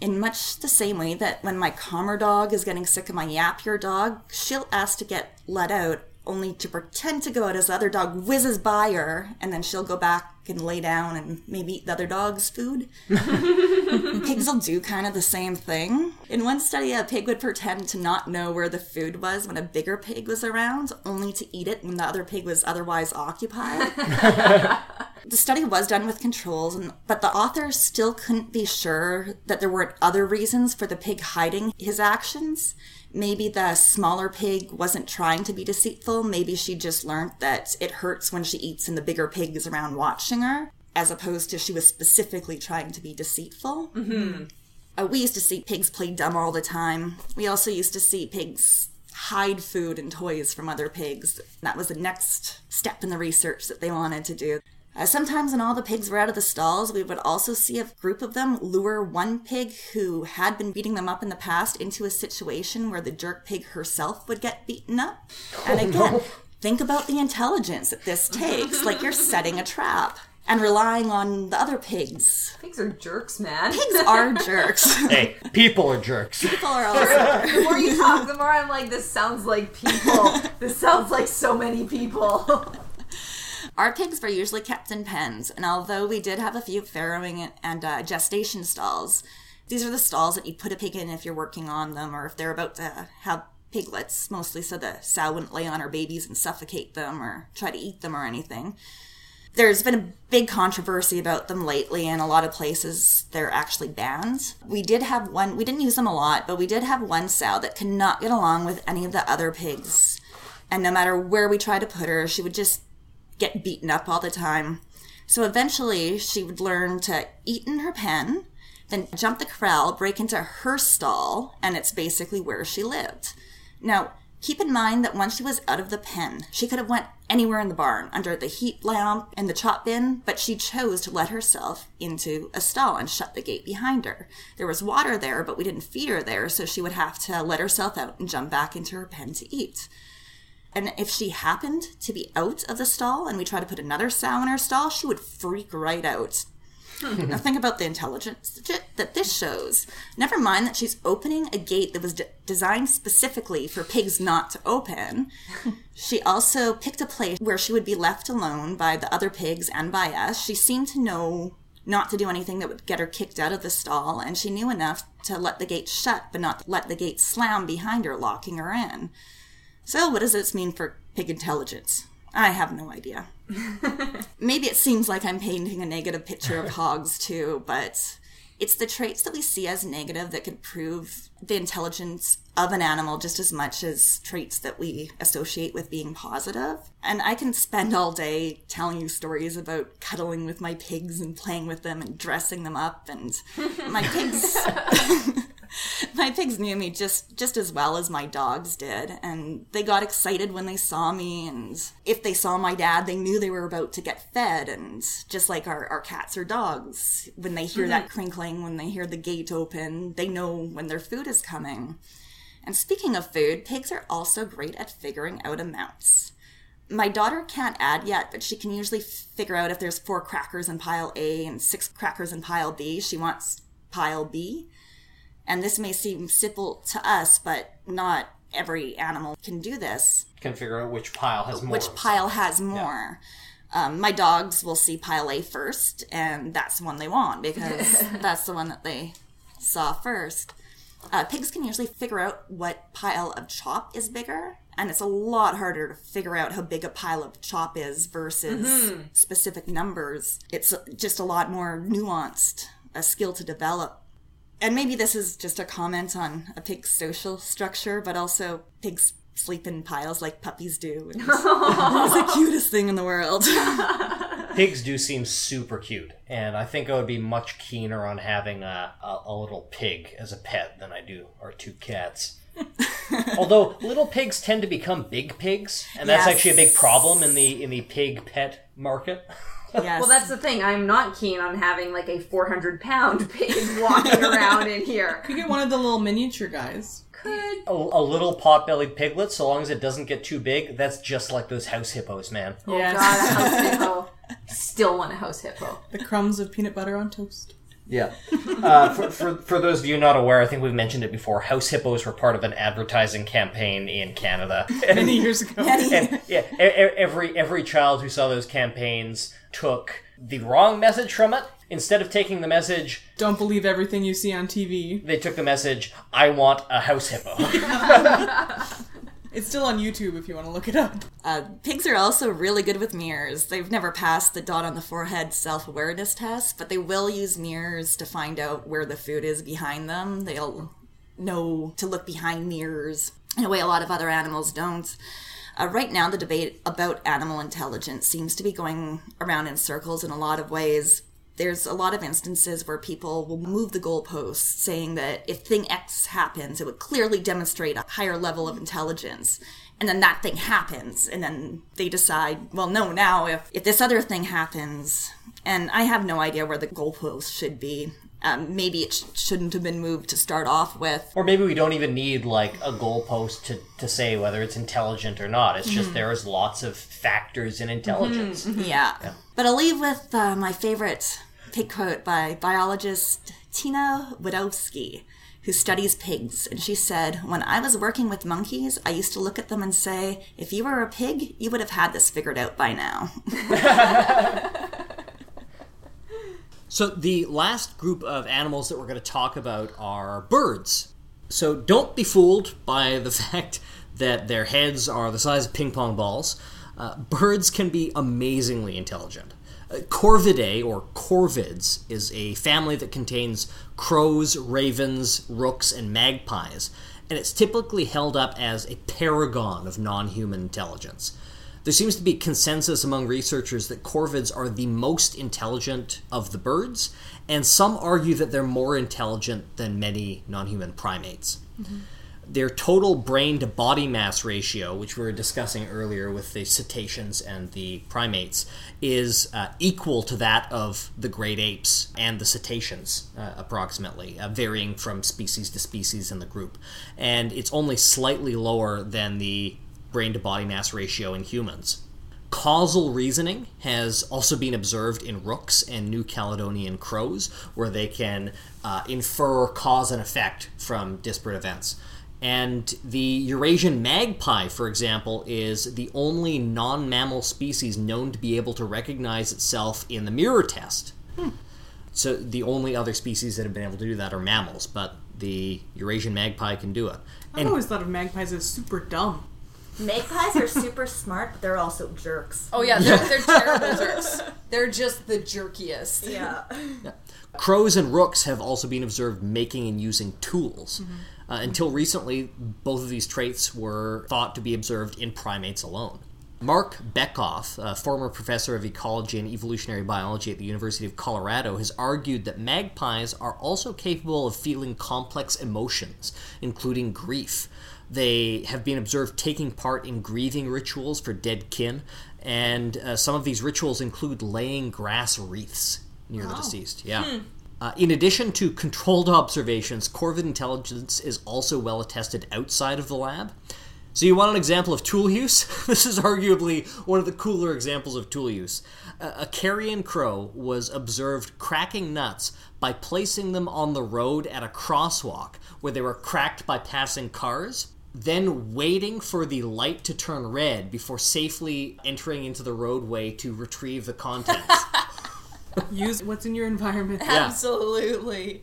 In much the same way that when my calmer dog is getting sick of my yappier dog, she'll ask to get let out only to pretend to go out as the other dog whizzes by her, and then she'll go back and lay down and maybe eat the other dog's food. *laughs* Pigs will do kind of the same thing. In one study, a pig would pretend to not know where the food was when a bigger pig was around, only to eat it when the other pig was otherwise occupied. *laughs* The study was done with controls, but the authors still couldn't be sure that there weren't other reasons for the pig hiding his actions. Maybe the smaller pig wasn't trying to be deceitful. Maybe she just learned that it hurts when she eats and the bigger pig is around watching her, as opposed to she was specifically trying to be deceitful. Mm-hmm. Uh, we used to see pigs play dumb all the time. We also used to see pigs hide food and toys from other pigs. That was the next step in the research that they wanted to do. Uh, sometimes when all the pigs were out of the stalls, we would also see a group of them lure one pig who had been beating them up in the past into a situation where the jerk pig herself would get beaten up. And again, think about the intelligence that this takes. like you're setting a trap and relying on the other pigs. Pigs are jerks, man. Pigs are jerks. *laughs* Hey, people are jerks. People are *laughs* also the more you talk, the more I'm like, this sounds like people. this sounds like so many people. *laughs* Our pigs were usually kept in pens, and although we did have a few farrowing and uh, gestation stalls, these are the stalls that you put a pig in if you're working on them or if they're about to have piglets, mostly so the sow wouldn't lay on her babies and suffocate them or try to eat them or anything. There's been a big controversy about them lately, and a lot of places they're actually banned. We did have one, we didn't use them a lot, but we did have one sow that could not get along with any of the other pigs. And no matter where we tried to put her, she would just get beaten up all the time. So eventually, she would learn to eat in her pen, then jump the corral, break into her stall, and it's basically where she lived. Now, Keep in mind that once she was out of the pen, she could have went anywhere in the barn, under the heat lamp and the chop bin, but she chose to let herself into a stall and shut the gate behind her. There was water there, but we didn't feed her there, so she would have to let herself out and jump back into her pen to eat. And if she happened to be out of the stall and we tried to put another sow in her stall, she would freak right out. now think about the intelligence that this shows. Never mind that she's opening a gate that was de- designed specifically for pigs not to open. she also picked a place where she would be left alone by the other pigs and by us. She seemed to know not to do anything that would get her kicked out of the stall, and she knew enough to let the gate shut, but not let the gate slam behind her, locking her in. So, what does this mean for pig intelligence? I have no idea. *laughs* Maybe it seems like I'm painting a negative picture of *laughs* hogs too, but it's the traits that we see as negative that could prove the intelligence of an animal just as much as traits that we associate with being positive. And I can spend all day telling you stories about cuddling with my pigs and playing with them and dressing them up and my *laughs* pigs *laughs* my pigs knew me just just as well as my dogs did and they got excited when they saw me and if they saw my dad they knew they were about to get fed and just like our, our cats or dogs when they hear mm-hmm. that crinkling when they hear the gate open they know when their food is coming and speaking of food pigs are also great at figuring out amounts my daughter can't add yet, but she can usually figure out if there's four crackers in pile A and six crackers in pile B. She wants pile B. And this may seem simple to us, but not every animal can do this. Can figure out which pile has more. Which pile has more. Yeah. Um, my dogs will see pile A first, and that's the one they want because *laughs* that's the one that they saw first. Uh, pigs can usually figure out what pile of chop is bigger, and it's a lot harder to figure out how big a pile of chop is versus mm-hmm. specific numbers. It's just a lot more nuanced, a skill to develop and maybe this is just a comment on a pig's social structure, but also pigs sleep in piles like puppies do. it's the *laughs* cutest thing in the world. *laughs* Pigs do seem super cute, and I think I would be much keener on having a, a, a little pig as a pet than I do our two cats. *laughs* Although little pigs tend to become big pigs, and that's yes. actually a big problem in the in the pig pet market. Yes. Well, that's the thing. I'm not keen on having like a 400 pound *laughs* pig walking around in here. You get one of the little miniature guys. Could. A, a little pot-bellied piglet, so long as it doesn't get too big, that's just like those house hippos, man. Oh yes. god, a house hippo. *laughs* Still want a house hippo. The crumbs of peanut butter on toast. Yeah. *laughs* Uh, for, for, for those of you not aware, I think we've mentioned it before. House hippos were part of an advertising campaign in Canada *laughs* many years ago. and, yeah, every every child who saw those campaigns took the wrong message from it. Instead of taking the message, don't believe everything you see on TV, they took the message, I want a house hippo. *laughs* it's still on YouTube if you want to look it up. Uh, pigs are also really good with mirrors. They've never passed the dot on the forehead self awareness test, but they will use mirrors to find out where the food is behind them. They'll know to look behind mirrors in a way a lot of other animals don't. Uh, right now, the debate about animal intelligence seems to be going around in circles in a lot of ways. There's a lot of instances where people will move the goalposts, saying that if thing X happens, it would clearly demonstrate a higher level of intelligence. And then that thing happens, and then they decide, well, no, now if, if this other thing happens, and I have no idea where the goalposts should be. Um, maybe it sh- shouldn't have been moved to start off with. Or maybe we don't even need like a goalpost to, to say whether it's intelligent or not. It's just mm-hmm. there's lots of factors in intelligence. Mm-hmm. Yeah. yeah. But I'll leave with uh, my favorite pig quote by biologist Tina Widowski, who studies pigs. And she said, When I was working with monkeys, I used to look at them and say, if you were a pig, you would have had this figured out by now. *laughs* *laughs* So, the last group of animals that we're going to talk about are birds. So, don't be fooled by the *laughs* fact that their heads are the size of ping pong balls. Uh, birds can be amazingly intelligent. Uh, Corvidae, or corvids, is a family that contains crows, ravens, rooks, and magpies, and it's typically held up as a paragon of non human intelligence. There seems to be consensus among researchers that corvids are the most intelligent of the birds, and some argue that they're more intelligent than many non human primates. Mm-hmm. their total brain to body mass ratio, which we were discussing earlier with the cetaceans and the primates, is uh, equal to that of the great apes and the cetaceans, uh, approximately, uh, varying from species to species in the group. And it's only slightly lower than the brain to body mass ratio in humans. Causal reasoning has also been observed in rooks and New Caledonian crows, where they can uh, infer cause and effect from disparate events. And the Eurasian magpie, for example, is the only non mammal species known to be able to recognize itself in the mirror test. So the only other species that have been able to do that are mammals, but the Eurasian magpie can do it. I've always thought of magpies as super dumb. Magpies are super smart, but they're also jerks. Oh yeah, they're, *laughs* they're terrible jerks. They're just the jerkiest. Yeah. Crows and rooks have also been observed making and using tools. Uh, until recently, both of these traits were thought to be observed in primates alone. Marc Bekoff, a former professor of ecology and evolutionary biology at the University of Colorado, has argued that magpies are also capable of feeling complex emotions, including grief. They have been observed taking part in grieving rituals for dead kin, and uh, some of these rituals include laying grass wreaths near the deceased. Yeah. Uh, in addition to controlled observations, Corvid intelligence is also well attested outside of the lab. So, you want an example of tool use? *laughs* this is arguably one of the cooler examples of tool use. A, a carrion crow was observed cracking nuts by placing them on the road at a crosswalk where they were cracked by passing cars, then waiting for the light to turn red before safely entering into the roadway to retrieve the contents. *laughs* Use what's in your environment. *laughs* Absolutely.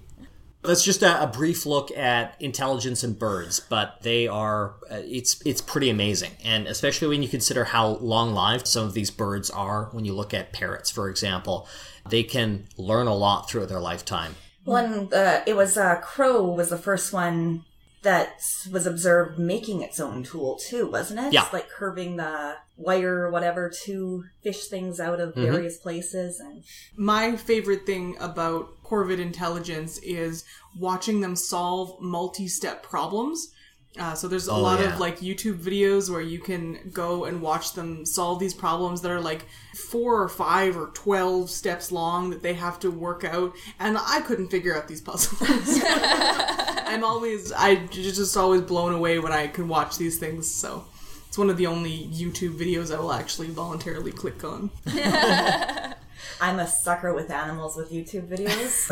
That's just a, a brief look at intelligence in birds, but they are uh, it's it's pretty amazing, and especially when you consider how long-lived some of these birds are. When you look at parrots, for example, they can learn a lot throughout their lifetime. One, uh, it was uh, crow was the first one that was observed making its own tool too, wasn't it? Yeah. Just like curving the wire or whatever to fish things out of various places and My favorite thing about Corvid intelligence is watching them solve multi-step problems. Uh, so there's a Oh, lot yeah. of like YouTube videos where you can go and watch them solve these problems that are like four or five or twelve steps long that they have to work out, and I couldn't figure out these puzzles. *laughs* *laughs* I'm always I j- just always blown away when I can watch these things. So it's one of the only YouTube videos I will actually voluntarily click on. *laughs* I'm a sucker with animals with YouTube videos.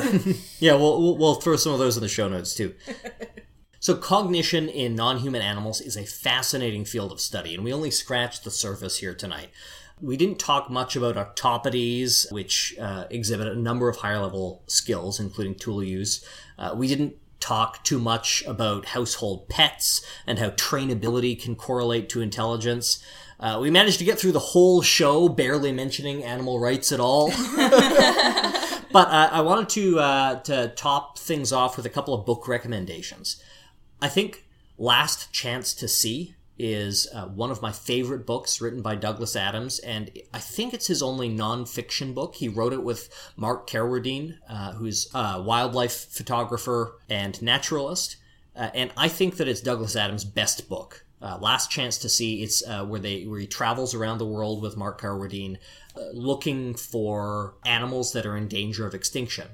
*laughs* Yeah, we'll, we'll, we'll throw some of those in the show notes too. *laughs* so, cognition in non human animals is a fascinating field of study, and we only scratched the surface here tonight. We didn't talk much about octopodes, which uh, exhibit a number of higher level skills, including tool use. Uh, we didn't talk too much about household pets and how trainability can correlate to intelligence. Uh, we managed to get through the whole show barely mentioning animal rights at all. *laughs* But uh, I wanted to uh, to top things off with a couple of book recommendations. I think Last Chance to See is uh, one of my favorite books written by Douglas Adams, and I think it's his only nonfiction book. He wrote it with Mark Carwardine, uh, who's a wildlife photographer and naturalist, uh, and I think that it's Douglas Adams' best book. Uh, Last Chance to See. It's uh, where they where he travels around the world with Mark Carwardine, uh, looking for animals that are in danger of extinction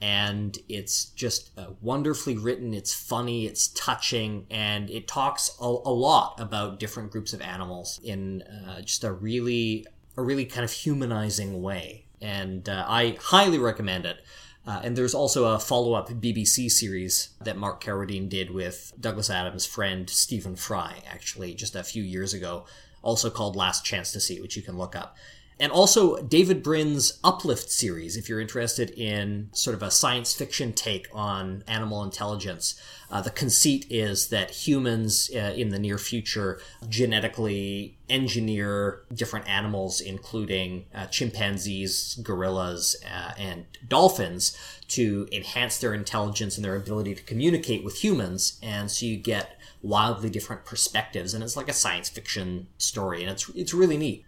and it's just uh, wonderfully written. It's funny, it's touching, and it talks a, a lot about different groups of animals in uh, just a really, a really kind of humanizing way. And uh, I highly recommend it. Uh, and there's also a follow-up BBC series that Mark Carwardine did with Douglas Adams' friend Stephen Fry, actually, just a few years ago, also called Last Chance to See, which you can look up. And also David Brin's Uplift series, if you're interested in sort of a science fiction take on animal intelligence. Uh, the conceit is that humans uh, in the near future genetically engineer different animals, including uh, chimpanzees, gorillas, uh, and dolphins, to enhance their intelligence and their ability to communicate with humans. And so you get wildly different perspectives, and it's like a science fiction story, and it's it's really neat.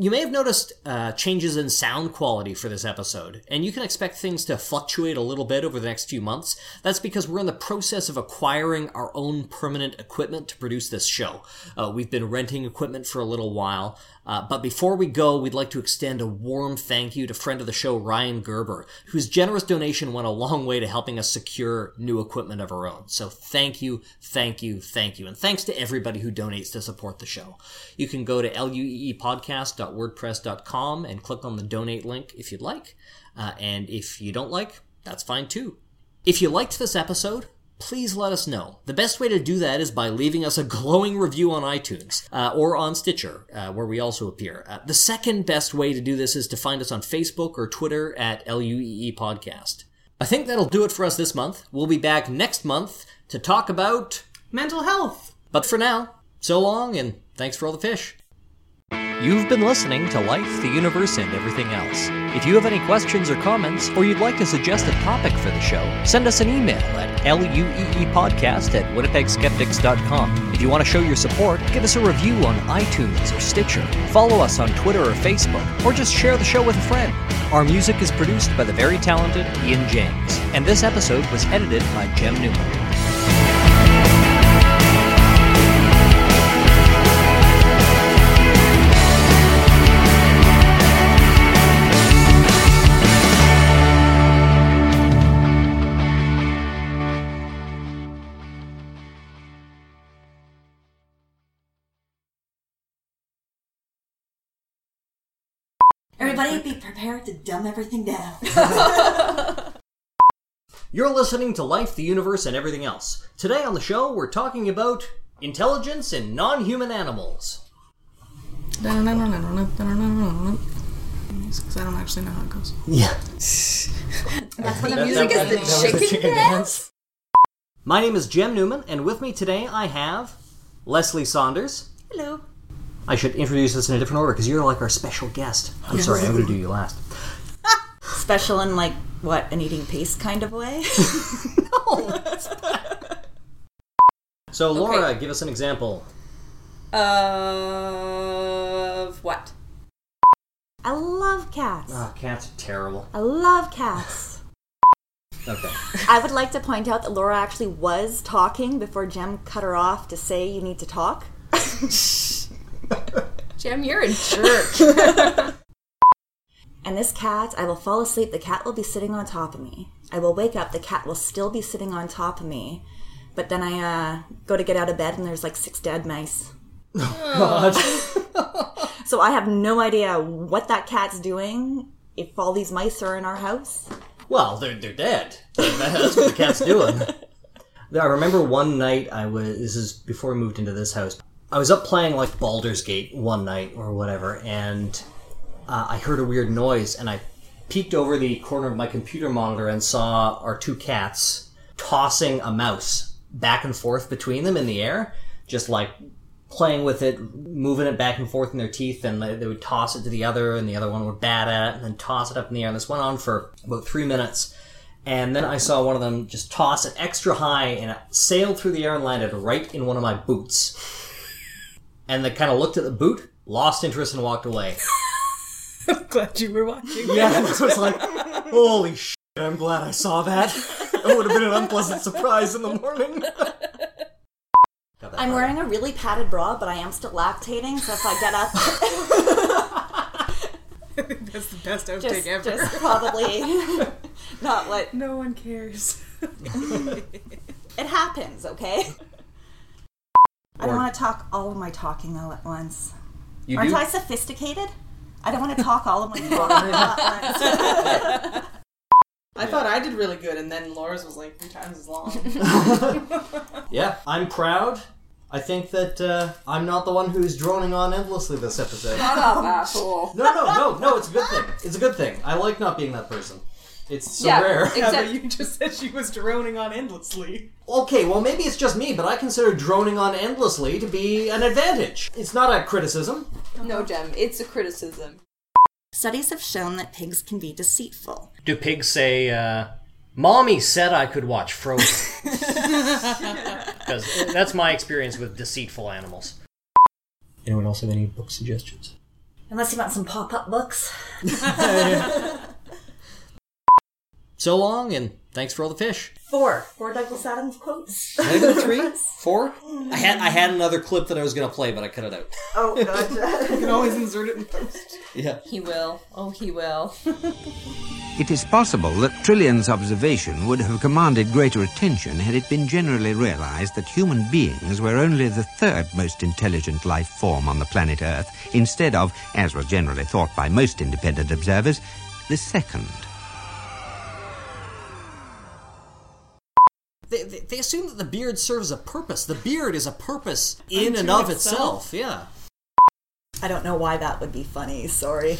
You may have noticed uh, changes in sound quality for this episode, and you can expect things to fluctuate a little bit over the next few months. That's because we're in the process of acquiring our own permanent equipment to produce this show. Uh, we've been renting equipment for a little while, uh, but before we go, we'd like to extend a warm thank you to friend of the show Ryan Gerber, whose generous donation went a long way to helping us secure new equipment of our own. So thank you, thank you, thank you, and thanks to everybody who donates to support the show. You can go to lueepodcast.wordpress.com and click on the donate link if you'd like, uh, and if you don't like, that's fine too. If you liked this episode, please let us know. The best way to do that is by leaving us a glowing review on iTunes uh, or on Stitcher, uh, where we also appear. Uh, the second best way to do this is to find us on Facebook or Twitter at LUEE Podcast. I think that'll do it for us this month. We'll be back next month to talk about. Mental health. But for now, so long and thanks for all the fish. You've been listening to Life, the Universe, and Everything Else. If you have any questions or comments, or you'd like to suggest a topic for the show, send us an email at lueepodcast at winnipegskeptics.com. If you want to show your support, give us a review on iTunes or Stitcher, follow us on Twitter or Facebook, or just share the show with a friend. Our music is produced by the very talented Ian James, and this episode was edited by Jem Newman. Everybody to dumb everything down. *laughs* You're listening to Life, the Universe, and Everything Else. Today on the show, we're talking about intelligence in non human animals. Because I don't actually know how it goes. Yeah. *laughs* That's when the That- music that- is the that was chicken dance. My name is Jem Newman, and with me today I have Leslie Saunders. Hello. I should introduce this in a different order because you're like our special guest. I'm sorry, I'm going to do you last. *laughs* Special in like what an eating paste kind of way. *laughs* no. So, Laura, give us an example. Of what? I love cats. Oh, cats are terrible. I love cats. *laughs* Okay. I would like to point out that Laura actually was talking before Jem cut her off to say you need to talk. Jem, you're a jerk. *laughs* *laughs* And this cat, I will fall asleep, the cat will be sitting on top of me. I will wake up, the cat will still be sitting on top of me. But then I uh, go to get out of bed and there's like six dead mice. *laughs* God. So I have no idea what that cat's doing if all these mice are in our house. Well, they're, they're dead. That's what the cat's doing. I remember one night I was, this is before we moved into this house, I was up playing like Baldur's Gate one night or whatever, and uh, I heard a weird noise, and I peeked over the corner of my computer monitor and saw our two cats tossing a mouse back and forth between them in the air, just like playing with it, moving it back and forth in their teeth, and they, they would toss it to the other, and the other one would bat at it, and then toss it up in the air. And this went on for about three minutes. And then I saw one of them just toss it extra high, and it sailed through the air and landed right in one of my boots. And they kind of looked at the boot, lost interest, and walked away. *laughs* Glad you were watching. Yeah, and I was like, holy shit, I'm glad I saw that. It would have been an unpleasant surprise in the morning. *laughs* I'm wearing a really padded bra, but I am still lactating, so if I get up, *laughs* That's the best outtake just, ever. just probably not what No one cares. it happens, okay? I don't want to talk all of my talking all at once. You Aren't do? I sophisticated? I don't want to *laughs* talk all of my talking all at once. I thought I did really good, and then Laura's was like three times as long. *laughs* Yeah, I'm proud. I think that uh, I'm not the one who's droning on endlessly this episode. Shut up, asshole. No, no, no, no. It's a good thing. It's a good thing. I like not being that person. It's so Yeah, rare. Except but you just said she was droning on endlessly. Okay, well maybe it's just me, but I consider droning on endlessly to be an advantage. It's not a criticism. no, Jem. It's a criticism. Studies have shown that pigs can be deceitful. Do pigs say, uh, "Mommy said I could watch Frozen"? *laughs* *laughs* Because that's my experience with deceitful animals. Anyone else have any book suggestions? Unless you want some pop up books. *laughs* So long, and thanks for all the fish. Four. Four Douglas Adams quotes. Did I go three? Four? I had I had another clip that I was gonna play, but I cut it out. oh, gotcha. *laughs* You can always insert it in post. Yeah. He will. Oh, he will. *laughs* It is possible that Trillian's observation would have commanded greater attention had it been generally realized that human beings were only the third most intelligent life form on the planet Earth, instead of, as was generally thought by most independent observers, the second. They, they, they assume that the beard serves a purpose. The beard is a purpose in and of itself. Yeah. I don't know why that would be funny. Sorry.